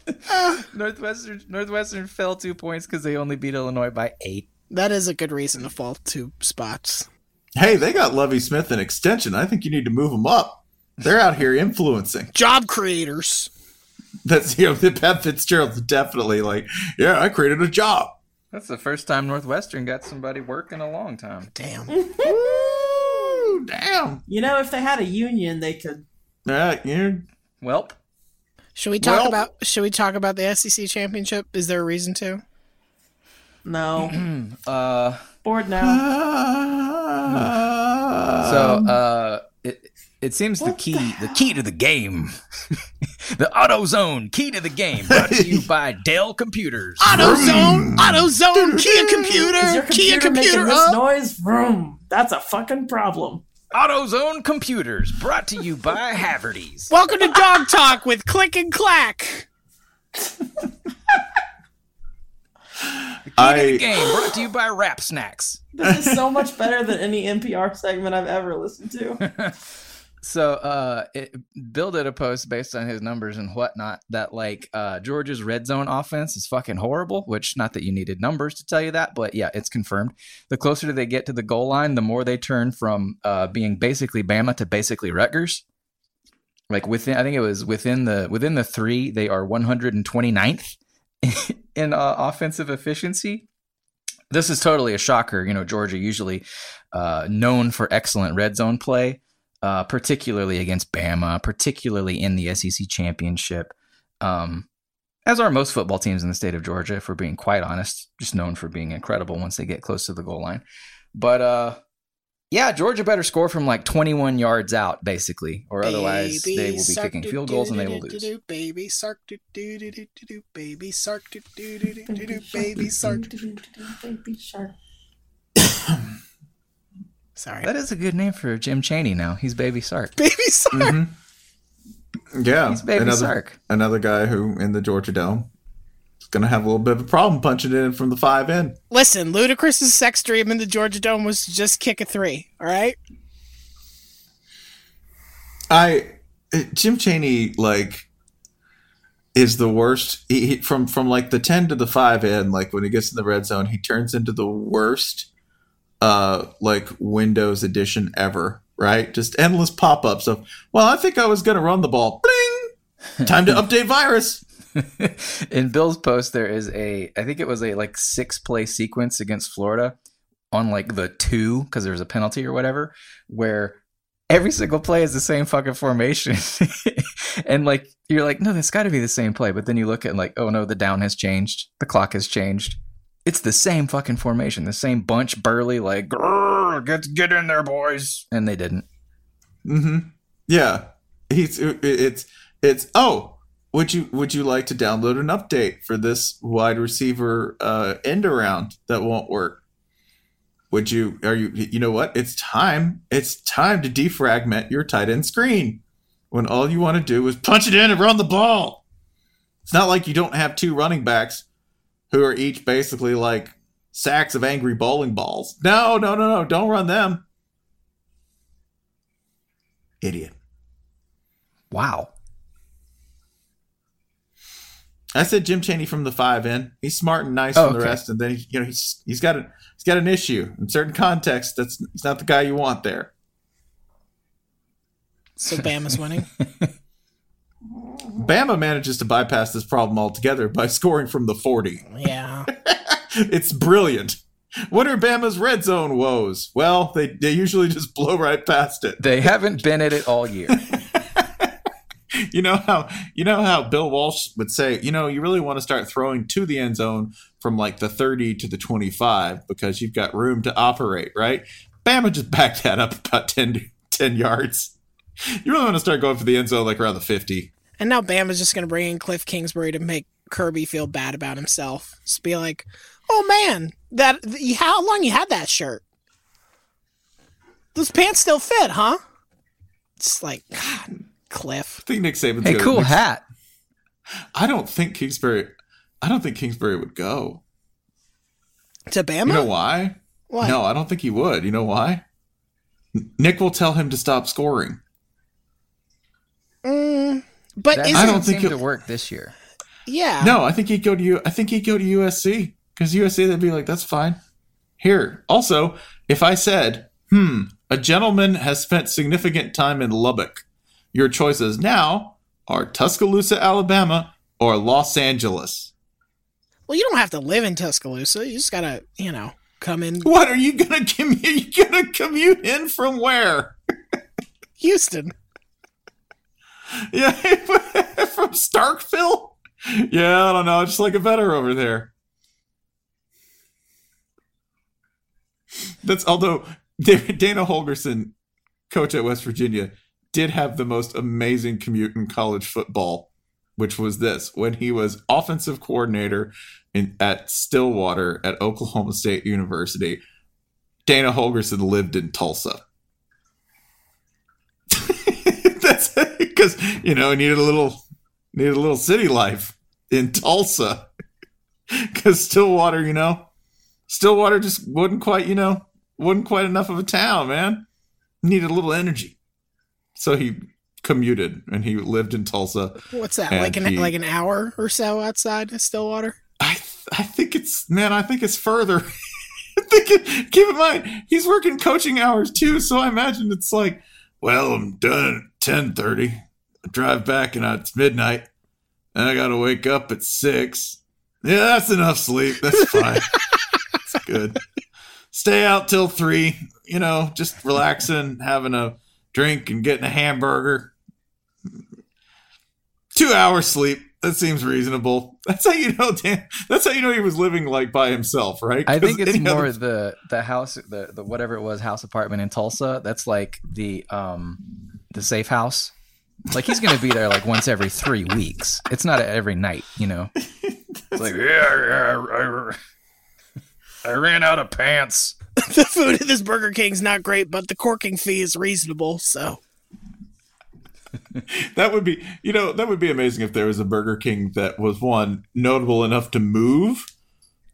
(laughs) Northwestern Northwestern fell two points because they only beat Illinois by eight. that is a good reason to fall two spots. hey, they got Lovie Smith an extension. I think you need to move them up. They're out here influencing. Job creators. That's (laughs) you know, the Pat Fitzgerald's definitely like, yeah, I created a job. That's the first time Northwestern got somebody working a long time. Damn. Ooh, damn. You know, if they had a union, they could. Yeah, you're Welp. Should we talk Well- about? Should we talk about the SEC championship? Is there a reason to? No. (clears throat) Uh, Bored now. so uh, it, It seems the key the, key to the game. (laughs) the AutoZone key to the game brought to you by (laughs) Dell Computers. AutoZone, AutoZone, (laughs) Kia computer, Is computer, your Kia computer making computer this noise? Vroom. That's a fucking problem. AutoZone Computers brought to you by Haverty's. Welcome to Dog Talk with Click and Clack. The Key to the game brought to you by Rap Snacks. This is so much better than any NPR segment I've ever listened to. So uh it, Bill did a post based on his numbers and whatnot that like uh Georgia's red zone offense is fucking horrible, which not that you needed numbers to tell you that, but yeah, it's confirmed. The closer they get to the goal line, the more they turn from uh being basically Bama to basically Rutgers. Like within I think it was within the within the 3, they are 129th (laughs) in uh, offensive efficiency. This is totally a shocker. You know, Georgia usually uh, known for excellent red zone play uh, particularly against Bama, particularly in the SEC championship. Um, as are most football teams in the state of Georgia, if we're being quite honest, just known for being incredible once they get close to the goal line. But uh, yeah, Georgia better score from like 21 yards out, basically, or otherwise they will be kicking field goals and they will lose. Baby Sark do do do do do do. Baby Sark do do do do do do. Baby Sark. (coughs) (coughs) (coughs) Baby shark. Sorry. That is a good name for Jim Chaney now. He's Baby Sark. (laughs) Baby Sark. Mm-hmm. yeah, He's Baby another Sark. another guy who in the Georgia Dome is gonna have a little bit of a problem punching it in from the five in. Listen, Ludacris's sex dream in the Georgia Dome was to just kick a three. All right. I uh, Jim Chaney like is the worst. He, he, from from like the ten to the five in, like when he gets in the red zone, he turns into the worst uh like Windows edition ever. Right, just endless pop ups of. Well, I think I was gonna run the ball. Bling. Time to (laughs) update virus. (laughs) in Bill's post, there is a, I think it was a like six play sequence against Florida on like the two, because there was a penalty or whatever, where every single play is the same fucking formation. (laughs) and like, you're like, no, that's got to be the same play. But then you look at like, oh no, the down has changed, the clock has changed. It's the same fucking formation, the same bunch, burly, like, get get in there, boys, and they didn't. Mm-hmm. Yeah, he's it's it's. Oh, would you would you like to download an update for this wide receiver uh, end around that won't work? Would you? Are you? You know what? It's time. It's time to defragment your tight end screen when all you want to do is punch it in and run the ball. It's not like you don't have two running backs who are each basically like sacks of angry bowling balls. No, no, no, no! Don't run them. Idiot. Wow. I said Jim Chaney from the five in. He's smart and nice Oh, from the okay. rest, and then you know he's he's got a he's got an issue in certain contexts. That's he's not the guy you want there. So Bama's winning. (laughs) Bama manages to bypass this problem altogether by (laughs) scoring from the forty. Yeah. (laughs) It's brilliant. What are Bama's red zone woes? Well, they they usually just (laughs) blow right past it. They haven't been at it all year. You know how you know how Bill Walsh would say, you know, you really want to start throwing to the end zone from like the 30 to the 25 because you've got room to operate, right? Bama just backed that up about 10, 10 yards. You really want to start going for the end zone like around the 50. And now Bama's just going to bring in Cliff Kingsbury to make Kirby feel bad about himself. Just be like, "Oh man, that how long you had that shirt? Those pants still fit, huh?" It's like, God, Cliff. I think Nick Saban's hey, cool Nick- hat. I don't think Kingsbury I don't think Kingsbury would go. To Bama? You know why? Why? No, I don't think he would. You know why? Nick will tell him to stop scoring. Mm, but That isn't, I don't think seem to he'll- work this year. yeah. No, I think he'd go to U. I think he'd go to USC because USC they'd be like, "That's fine." Here, also, if I said, "Hmm, a gentleman has spent significant time in Lubbock," your choices now are Tuscaloosa, Alabama, or Los Angeles. Well, you don't have to live in Tuscaloosa. You just gotta, you know, come in What are you gonna (laughs) commute? You gonna commute in from where? (laughs) Houston. (laughs) Yeah, (laughs) from Starkville. Yeah, I don't know. Just like it better over there. That's although Dana Holgorsen, coach at West Virginia, did have the most amazing commute in college football, which was this when he was offensive coordinator in, at Stillwater at Oklahoma State University. Dana Holgorsen lived in Tulsa. That's because you know he needed a little needed a little city life in Tulsa. (laughs) Because Stillwater, you know, Stillwater just wasn't quite, you know, wasn't quite enough of a town, man. Needed a little energy. So he commuted and he lived in Tulsa. What's that? Like an he- like an hour or so outside of Stillwater? I I think it's man, I think it's further. (laughs) Keep in mind he's working coaching hours too, so I imagine it's like, well, I'm done at ten thirty. I drive back and it's midnight, and I got to wake up at six. Yeah, that's enough sleep. That's (laughs) fine. That's good. Stay out till three. You know, just relaxing, having a drink, and getting a hamburger. Two hours sleep. That seems reasonable. That's how you know. Dan, that's how you know he was living like by himself, right? I think it's more other- the the house the, the whatever it was house apartment in Tulsa. That's like the um the safe house. Like he's gonna be there like once every three weeks. It's not every night, you know. It's like yeah, yeah I, I ran out of pants. (laughs) the food at this Burger King's not great, but the corking fee is reasonable. So (laughs) that would be you know that would be amazing if there was a burger king that was one notable enough to move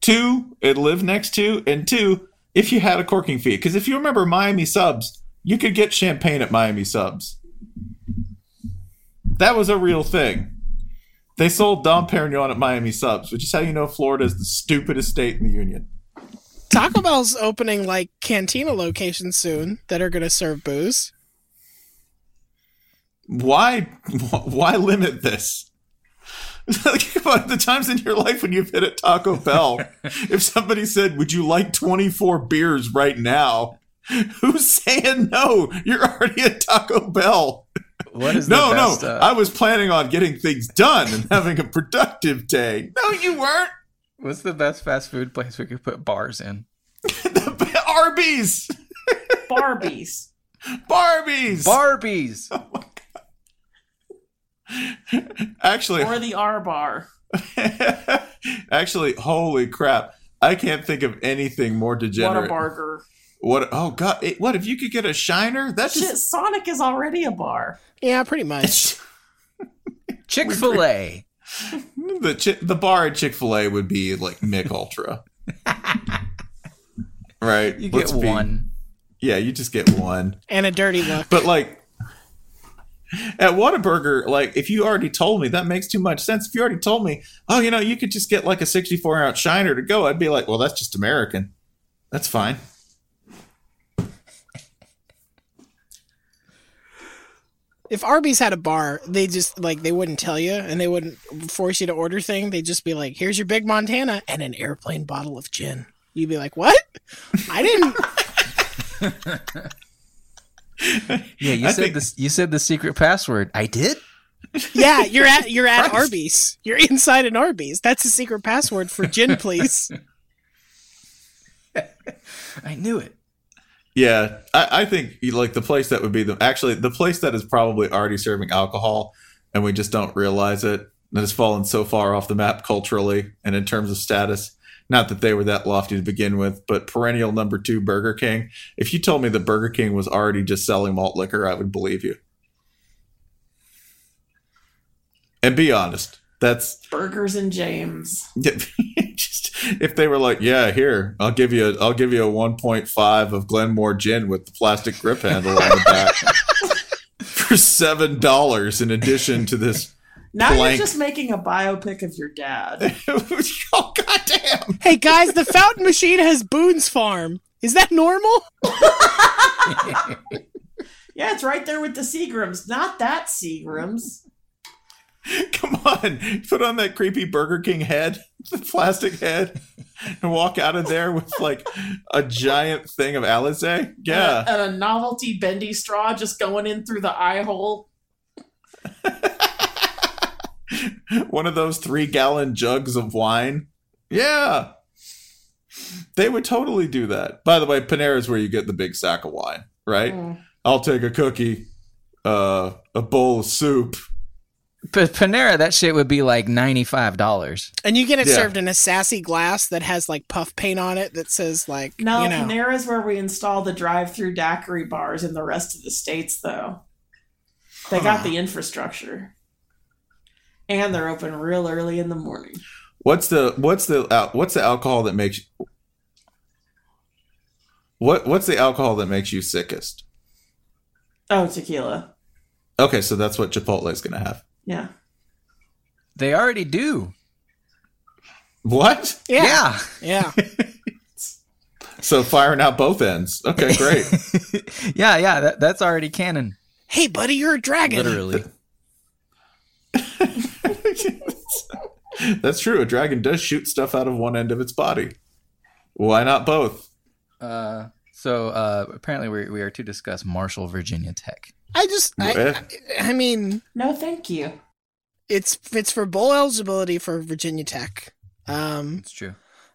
two it live next to and two if you had a corking fee because if you remember miami subs you could get champagne at miami subs that was a real thing. They sold dom perignon at miami subs which is how you know florida is the stupidest state in the union. Taco Bell's opening like cantina locations soon that are going to serve booze. why (laughs) why limit this? (laughs) Like about the times in your life when you've hit at taco bell (laughs) if somebody said would you like 24 beers right now? Who's saying no? You're already at taco bell What is the no best, no uh, i was planning on getting things done and having a productive day no you weren't What's the best fast food place we could put bars in? (laughs) The Arby's Barbies. barbies Barbies. actually or the R bar. (laughs) Actually, holy crap! I can't think of anything more degenerate. Whataburger. What? Oh god! it- what if you could get a shiner? That's Shit, just Sonic is already a bar. Yeah, pretty much. (laughs) Chick Fil A. (laughs) the chi- the bar at Chick Fil A would be like Mich Ultra, (laughs) right? You get Let's be- one. Yeah, you just get one. and a dirty look. But like at Whataburger, like if you already told me that makes too much sense. If you already told me, oh, you know, you could just get like a 64 ounce shiner to go, I'd be like, well, that's just American. That's fine. If Arby's had a bar, they just like they wouldn't tell you and they wouldn't force you to order thing. They'd just be like, "Here's your big Montana and an airplane bottle of gin." You'd be like, "What? I didn't." (laughs) Yeah, you I said think- this. You said the secret password. I did. yeah, you're at you're at Christ. Arby's. You're inside an Arby's. That's the secret password for gin, please. (laughs) I knew it. Yeah, I, I think like the place that would be the actually the place that is probably already serving alcohol, and we just don't realize it. That has fallen so far off the map culturally and in terms of status. Not that they were that lofty to begin with, but perennial number two Burger King. If you told me that Burger King was already just selling malt liquor, I would believe you. And be honest, that's Burgers and James. (laughs) just if they were like, yeah, here, I'll give you, a, I'll give you a 1.5 of Glenmore gin with the plastic grip handle on the back (laughs) for seven dollars in addition to this. Now Blank. you're just making a biopic of your dad. (laughs) oh goddamn! hey guys, the fountain machine has Boone's Farm. Is that normal? Yeah, it's right there with the Seagrams. Not that Seagrams. (laughs) Come on, put on that creepy Burger King head, (laughs) the plastic head, and walk out of there with like a giant thing of Alizé. Yeah, And a, and a novelty bendy straw just going in through the eye hole. (laughs) one of those three gallon jugs of wine. Yeah. They would totally do that. By the way, Panera is where you get the big sack of wine, right? Mm. I'll take a cookie. uh, a bowl of soup. But Panera, that shit would be like ninety five dollars. And you get it Yeah. served in a sassy glass that has like puff paint on it that says like No, you know. Panera's where we install the drive-through daiquiri bars in the rest of the states, though. They got the infrastructure, and they're open real early in the morning. What's the what's the al- what's the alcohol that makes what what's the alcohol that makes you sickest? Oh, tequila. Okay, so that's what Chipotle is gonna have. Yeah. They already do. What? Yeah. Yeah. (laughs) So firing out both ends. Okay, great. (laughs) yeah, yeah, that, that's already canon. hey, buddy, you're a dragon. Literally. (laughs) That's true. A dragon does shoot stuff out of one end of its body. Why not both? Uh, so uh, apparently we we are to discuss Marshall, Virginia Tech. I just I. I, I mean No, thank you. it's it's for bowl eligibility for Virginia Tech. Um It's true.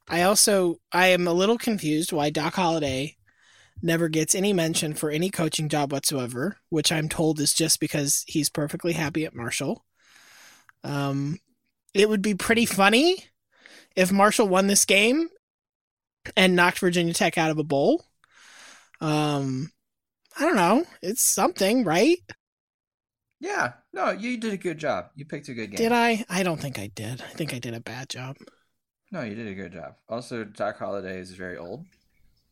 I also I am a little confused why Doc Holliday never gets any mention for any coaching job whatsoever, which I'm told is just because he's perfectly happy at Marshall. Um, it would be pretty funny if Marshall won this game and knocked Virginia Tech out of a bowl. Um, I don't know. It's something, right? Yeah, no, you did a good job. You picked a good game. Did I? I don't think I did. I think I did a bad job. No, you did a good job. Also, Doc Holliday is very old.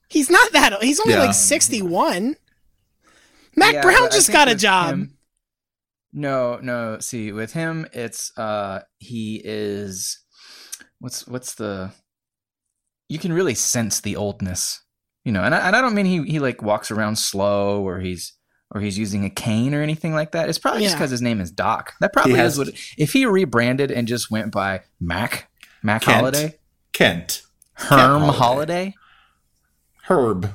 He's not that old. He's only Yeah. like 61. Mack Yeah, Brown just got a job. him- no, no. See, with him, it's uh, he is. What's what's the? You can really sense the oldness, you know. And I, and I don't mean he he like walks around slow or he's or he's using a cane or anything like that. It's probably just because his name is Doc. That probably has- is what. If he rebranded and just went by Mac Mac Kent. Holiday, Kent. Herm Holiday. Holiday. Herb.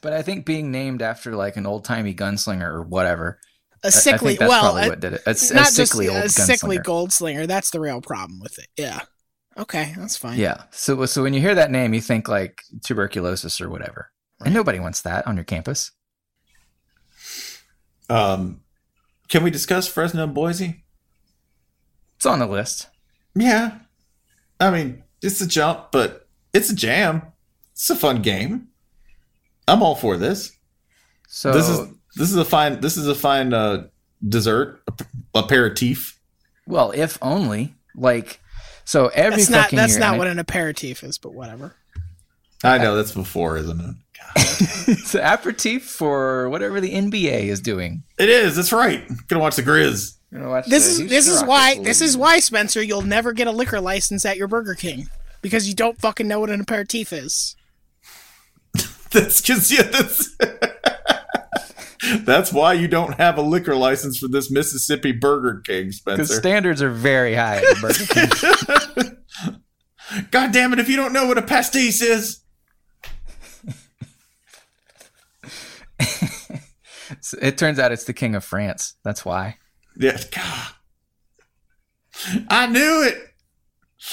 But I think being named after like an old timey gunslinger or whatever a sickly, think that's well, probably a- what did it. A, s- a not just sickly old a sickly gunslinger. gold slinger. That's the real problem with it. Yeah. Okay, that's fine. Yeah. So so when you hear that name, you think like tuberculosis or whatever. And nobody wants that on your campus. Um, can we discuss Fresno and Boise? It's on the list. Yeah. I mean, it's a jump, but it's a jam. It's a fun game. I'm all for this. So this is this is a fine this is a fine uh, dessert a- aperitif. well, if only like so every That's not fucking that's year, not what I- an aperitif is, but whatever. I know that's before, isn't it? (laughs) it's an aperitif for whatever the NBA is doing. It is. That's right. Gonna watch the Grizz. You know, watch This the is this is why lose. this is why Spencer, you'll never get a liquor license at your Burger King because you don't fucking know what an aperitif is. (laughs) That's because yeah, that's that's why you don't have a liquor license for this Mississippi Burger King, Spencer. because standards are very high at Burger King. (laughs) God damn it! If you don't know what a pastis is, (laughs) it turns out it's the king of France. That's why. yeah, God. I knew it.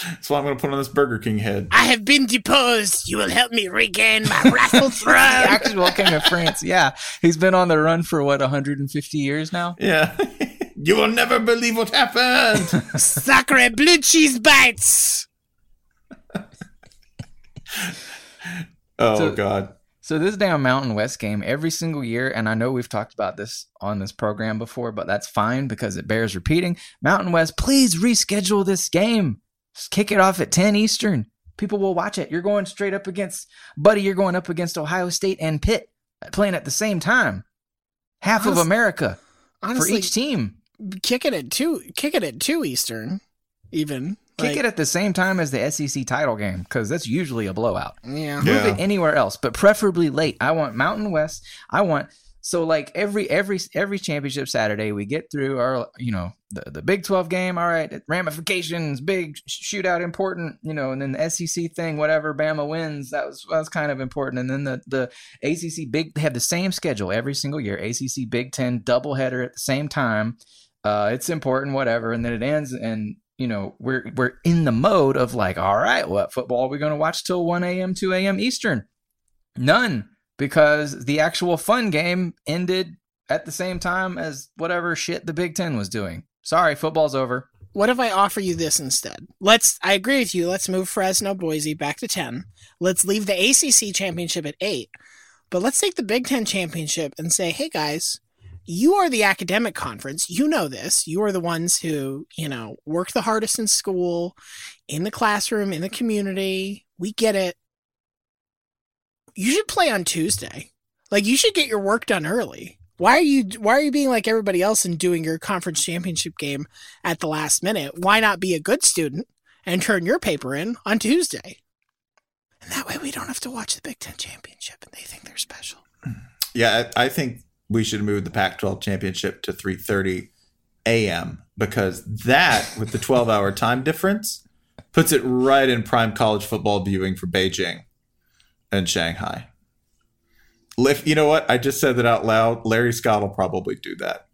That's why I'm gonna put on this Burger King head. I have been deposed. You will help me regain my rightful (laughs) the throne. actual king of France. Yeah, he's been on the run for what 150 years now. Yeah, (laughs) you will never believe what happened. (laughs) Sacre blue cheese bites. Oh So- God. So this damn Mountain West game every single year, and I know we've talked about this on this program before, but that's fine because it bears repeating. Mountain West, please reschedule this game. Just kick it off at 10 Eastern. People will watch it. You're going straight up against, buddy. You're going up against Ohio State and Pitt uh, playing at the same time. Half of America Honestly, for each team. kick it at two. Kick it at two Eastern, even. Kick Like, it at the same time as the SEC title game because that's usually a blowout. Yeah. Move it anywhere else, but preferably late. I want Mountain West. I want so like every every every championship Saturday we get through our you know the the Big Twelve game. All right, ramifications, big shootout, important. You know, and then the SEC thing, whatever. Bama wins. That was that was kind of important. And then the the ACC big they have the same schedule every single year. ACC Big Ten doubleheader at the same time. Uh, it's important, whatever. And then it ends and. You know, we're we're in the mode of like, all right, what football are we going to watch till one a.m., two a.m. Eastern? None, because the actual fun game ended at the same time as whatever shit the Big Ten was doing. Sorry, football's over. What if I offer you this instead? Let's. I agree with you. Let's move Fresno, Boise back to ten. Let's leave the ACC championship at eight, but let's take the Big Ten championship and say, hey guys, you are the academic conference. You know this. You are the ones who you know work the hardest in school, in the classroom, in the community. We get it. You should play on Tuesday. Like you should get your work done early. Why are you why are you being like everybody else and doing your conference championship game at the last minute? Why not be a good student and turn your paper in on Tuesday? And that way we don't have to watch the Big Ten championship and they think they're special. Yeah, I I think we should move the Pac-12 championship to 3:30 a.m. because that, with the 12-hour time difference, puts it right in prime college football viewing for Beijing and Shanghai. If you know what, I just said that out loud. Larry Scott will probably do that.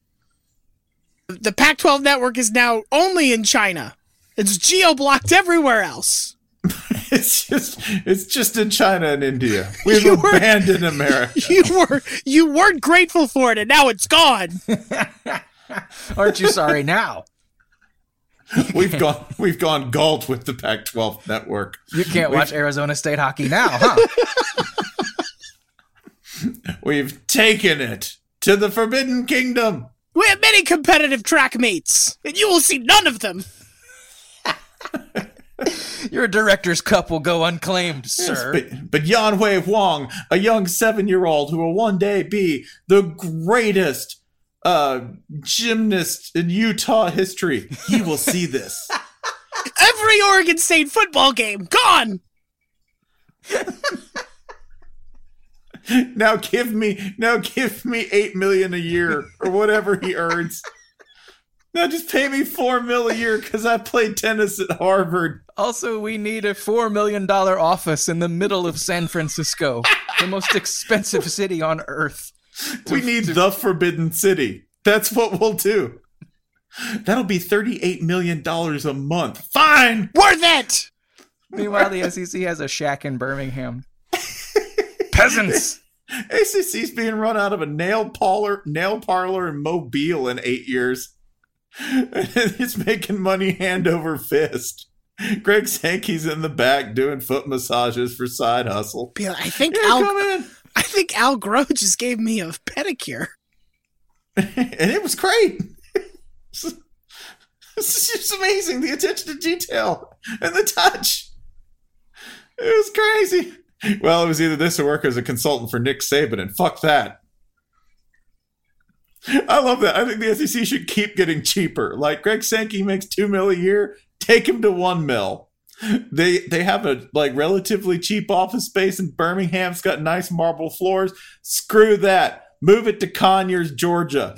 The Pac 12 network is now only in China. It's geo blocked everywhere else. (laughs) It's just, it's just in China and India. We've You were- abandoned America. (laughs) You were you weren't grateful for it and now it's gone. (laughs) Aren't you sorry now? (laughs) We've gone, we've gone galt with the Pac-12 network. You can't We've- watch Arizona State hockey now, huh? (laughs) We've taken it to the Forbidden Kingdom. We have many competitive track meets, and you will see none of them. (laughs) Your director's cup will go unclaimed, Yes, sir. but, but Yan Hui Wang, a young seven-year-old who will one day be the greatest uh, gymnast in Utah history, he will see this. (laughs) Every Oregon State football game gone. now give me, now give me eight million a year or whatever he earns. Now just pay me four mil a year because I played tennis at Harvard. Also, we need a $4 million office in the middle of San Francisco, the most expensive city on earth. (laughs) We need the Forbidden City. That's what we'll do. That'll be thirty-eight million dollars a month. Fine. Worth it. Meanwhile, the SEC has a shack in Birmingham. (laughs) Peasants! ACC's being run out of a nail parlor, nail parlor in Mobile in eight years. (laughs) it's making money hand over fist. Greg Sankey's in the back doing foot massages for side hustle. Be I think Yeah, Al come in. I think Al Groh just gave me a pedicure. and it was great. It's just amazing the attention to detail and the touch. It was crazy. Well, it was either this or work as a consultant for Nick Saban, and fuck that. I love that. I think the SEC should keep getting cheaper. Like Greg Sankey makes two mil a year, take him to one mil. They they have a like relatively cheap office space in Birmingham. It's got nice marble floors. Screw that. Move it to Conyers, Georgia.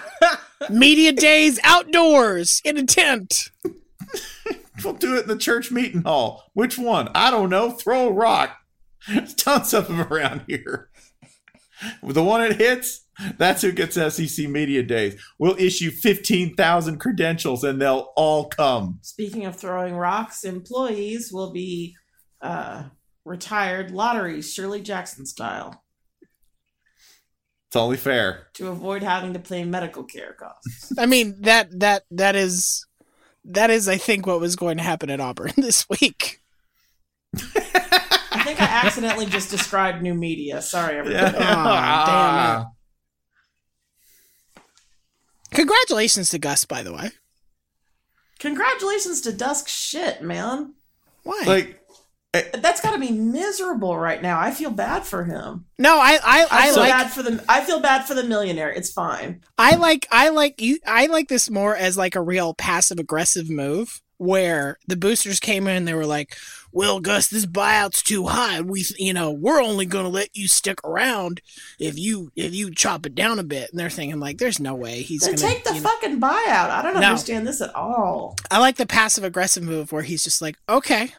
(laughs) Media days outdoors in a tent. (laughs) We'll do it in the church meeting hall. Which one? I don't know. Throw a rock. There's (laughs) tons of them around here. The one it hits, that's who gets SEC Media Days. We'll issue 15,000 credentials and they'll all come. Speaking of throwing rocks, employees will be uh, retired lotteries, Shirley Jackson style, It's only fair. to avoid having to pay medical care costs. I mean that that that is that is I think what was going to happen at Auburn (laughs) this week. I think I accidentally just described new media. Sorry, everybody. (laughs) Aw, damn it. (laughs) Congratulations to Gus, by the way. Congratulations to Dusk shit, man. Why? Like, That's got to be miserable right now. I feel bad for him. no, I I, I, I feel like bad for the. I feel bad for the millionaire. It's fine. I like I like you I like this more as like a real passive aggressive move where the boosters came in and they were like, "Well, Gus, this buyout's too high. We you know, we're only going to let you stick around if you if you chop it down a bit." And they're thinking like, "There's no way he's going to take the fucking buyout. I don't No. understand this at all. I like the passive aggressive move where he's just like, "Okay.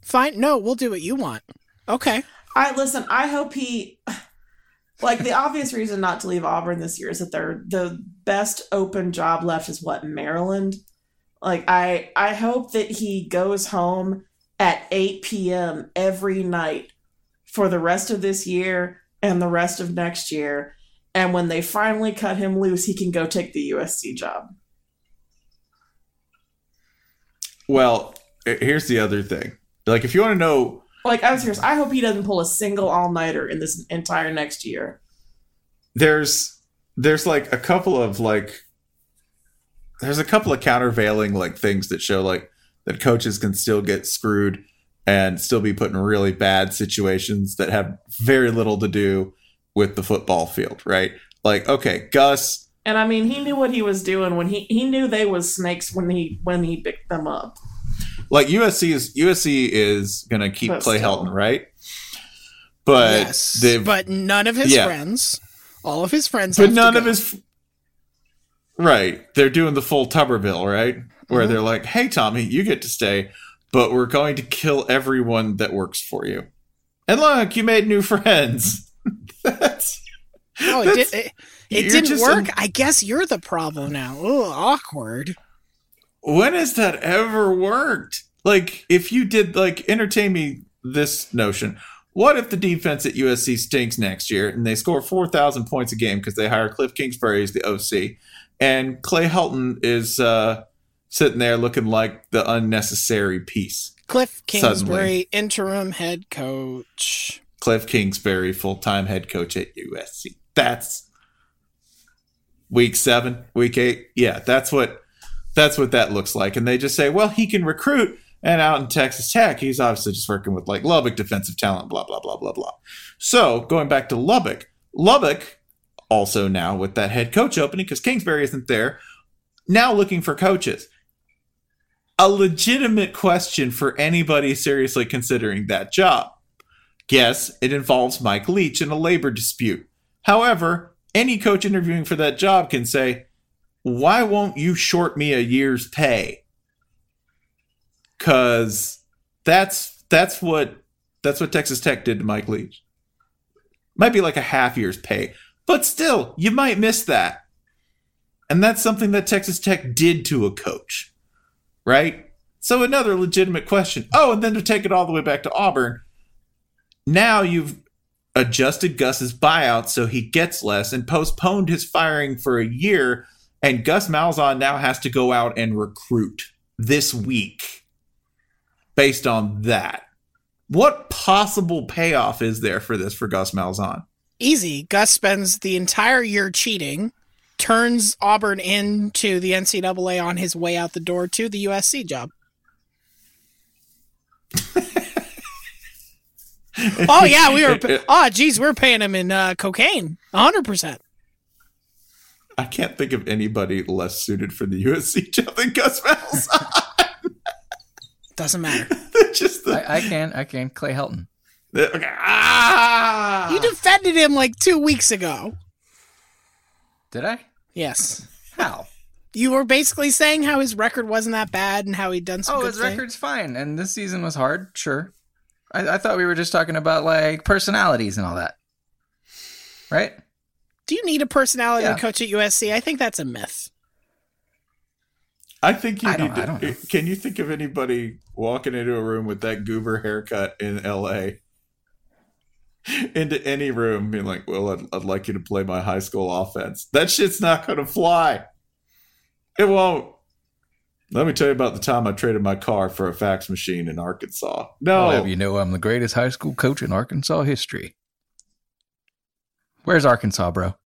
Fine. No, we'll do what you want." Okay. I listen. I hope he. (sighs) Like the obvious reason not to leave Auburn this year is that they're the best open job left is what Maryland. Like I, I hope that he goes home at 8 p.m. every night for the rest of this year and the rest of next year, And when they finally cut him loose, he can go take the USC job. Well, here's the other thing. Like, if you want to know, Like, I'm serious. I hope he doesn't pull a single all nighter in this entire next year. there's there's like a couple of like there's a couple of countervailing like things that show like that coaches can still get screwed and still be put in really bad situations that have very little to do with the football field, right? Like, okay, Gus, And I mean, he knew what he was doing when he he knew they was snakes when he when he picked them up. like USC is USC is gonna keep But Clay still. Helton, right? But yes, but none of his Yeah. friends, all of his friends, but have to none go. of his right they're doing the full tuberville right where Mm-hmm. they're like hey tommy you get to stay but we're going to kill everyone that works for you and look you made new friends (laughs) that's Oh, it, that's- did, it, it didn't work. I guess you're the problem now. Oh, awkward. when has that ever worked like if you did like entertain me this notion what if the defense at usc stinks next year and they score 4000 points a game because they hire cliff kingsbury as the oc and clay helton is uh sitting there looking like the unnecessary piece. Cliff Kingsbury, Suddenly. interim head coach. cliff kingsbury full-time head coach at usc that's week seven week eight. Yeah that's what that's what that looks like. And they just say well he can recruit. And out in texas tech he's obviously just working with like lubbock defensive talent blah blah blah blah blah. So going back to lubbock lubbock also now with that head coach opening because kingsbury isn't there now looking for coaches a legitimate question for anybody seriously considering that job Yes, it involves Mike Leach in a labor dispute. However, any coach interviewing for that job can say, Why won't you short me a year's pay? Cause that's that's what that's what Texas Tech did to Mike Leach. Might be like a half year's pay, but still, you might miss that. And that's something that Texas Tech did to a coach. Right? So another legitimate question. Oh, and then to take it all the way back to Auburn, now you've adjusted Gus's buyout so he gets less and postponed his firing for a year. And Gus Malzahn now has to go out and recruit this week based on that. What possible payoff is there for this for Gus Malzahn? Easy. Gus spends the entire year cheating, turns Auburn into the NCAA on his way out the door to the USC job. (laughs) oh yeah, we were. Oh geez, we are paying him in uh, cocaine, hundred percent. I can't think of anybody less suited for the USC job than Gus Malzahn. Doesn't matter. (laughs) Just the, I, I can, I can. Clay Helton. The- okay. ah! You defended him like two weeks ago. Did I? Yes. How? You were basically saying how his record wasn't that bad and how he'd done some Oh, good his things. record's fine, and this season was hard. Sure. I, I thought we were just talking about like personalities and all that, right? Do you need a personality Yeah. to coach at USC? I think that's a myth. I think you I don't- need to. I don't know. Can you think of anybody walking into a room with that goober haircut in LA? (laughs) into any room, being like, "Well, I'd, I'd like you to play my high school offense." That shit's not going to fly. It won't. Let me tell you about the time I traded my car for a fax machine in Arkansas. No, I'll you know I'm the greatest high school coach in Arkansas history. Where's Arkansas, bro?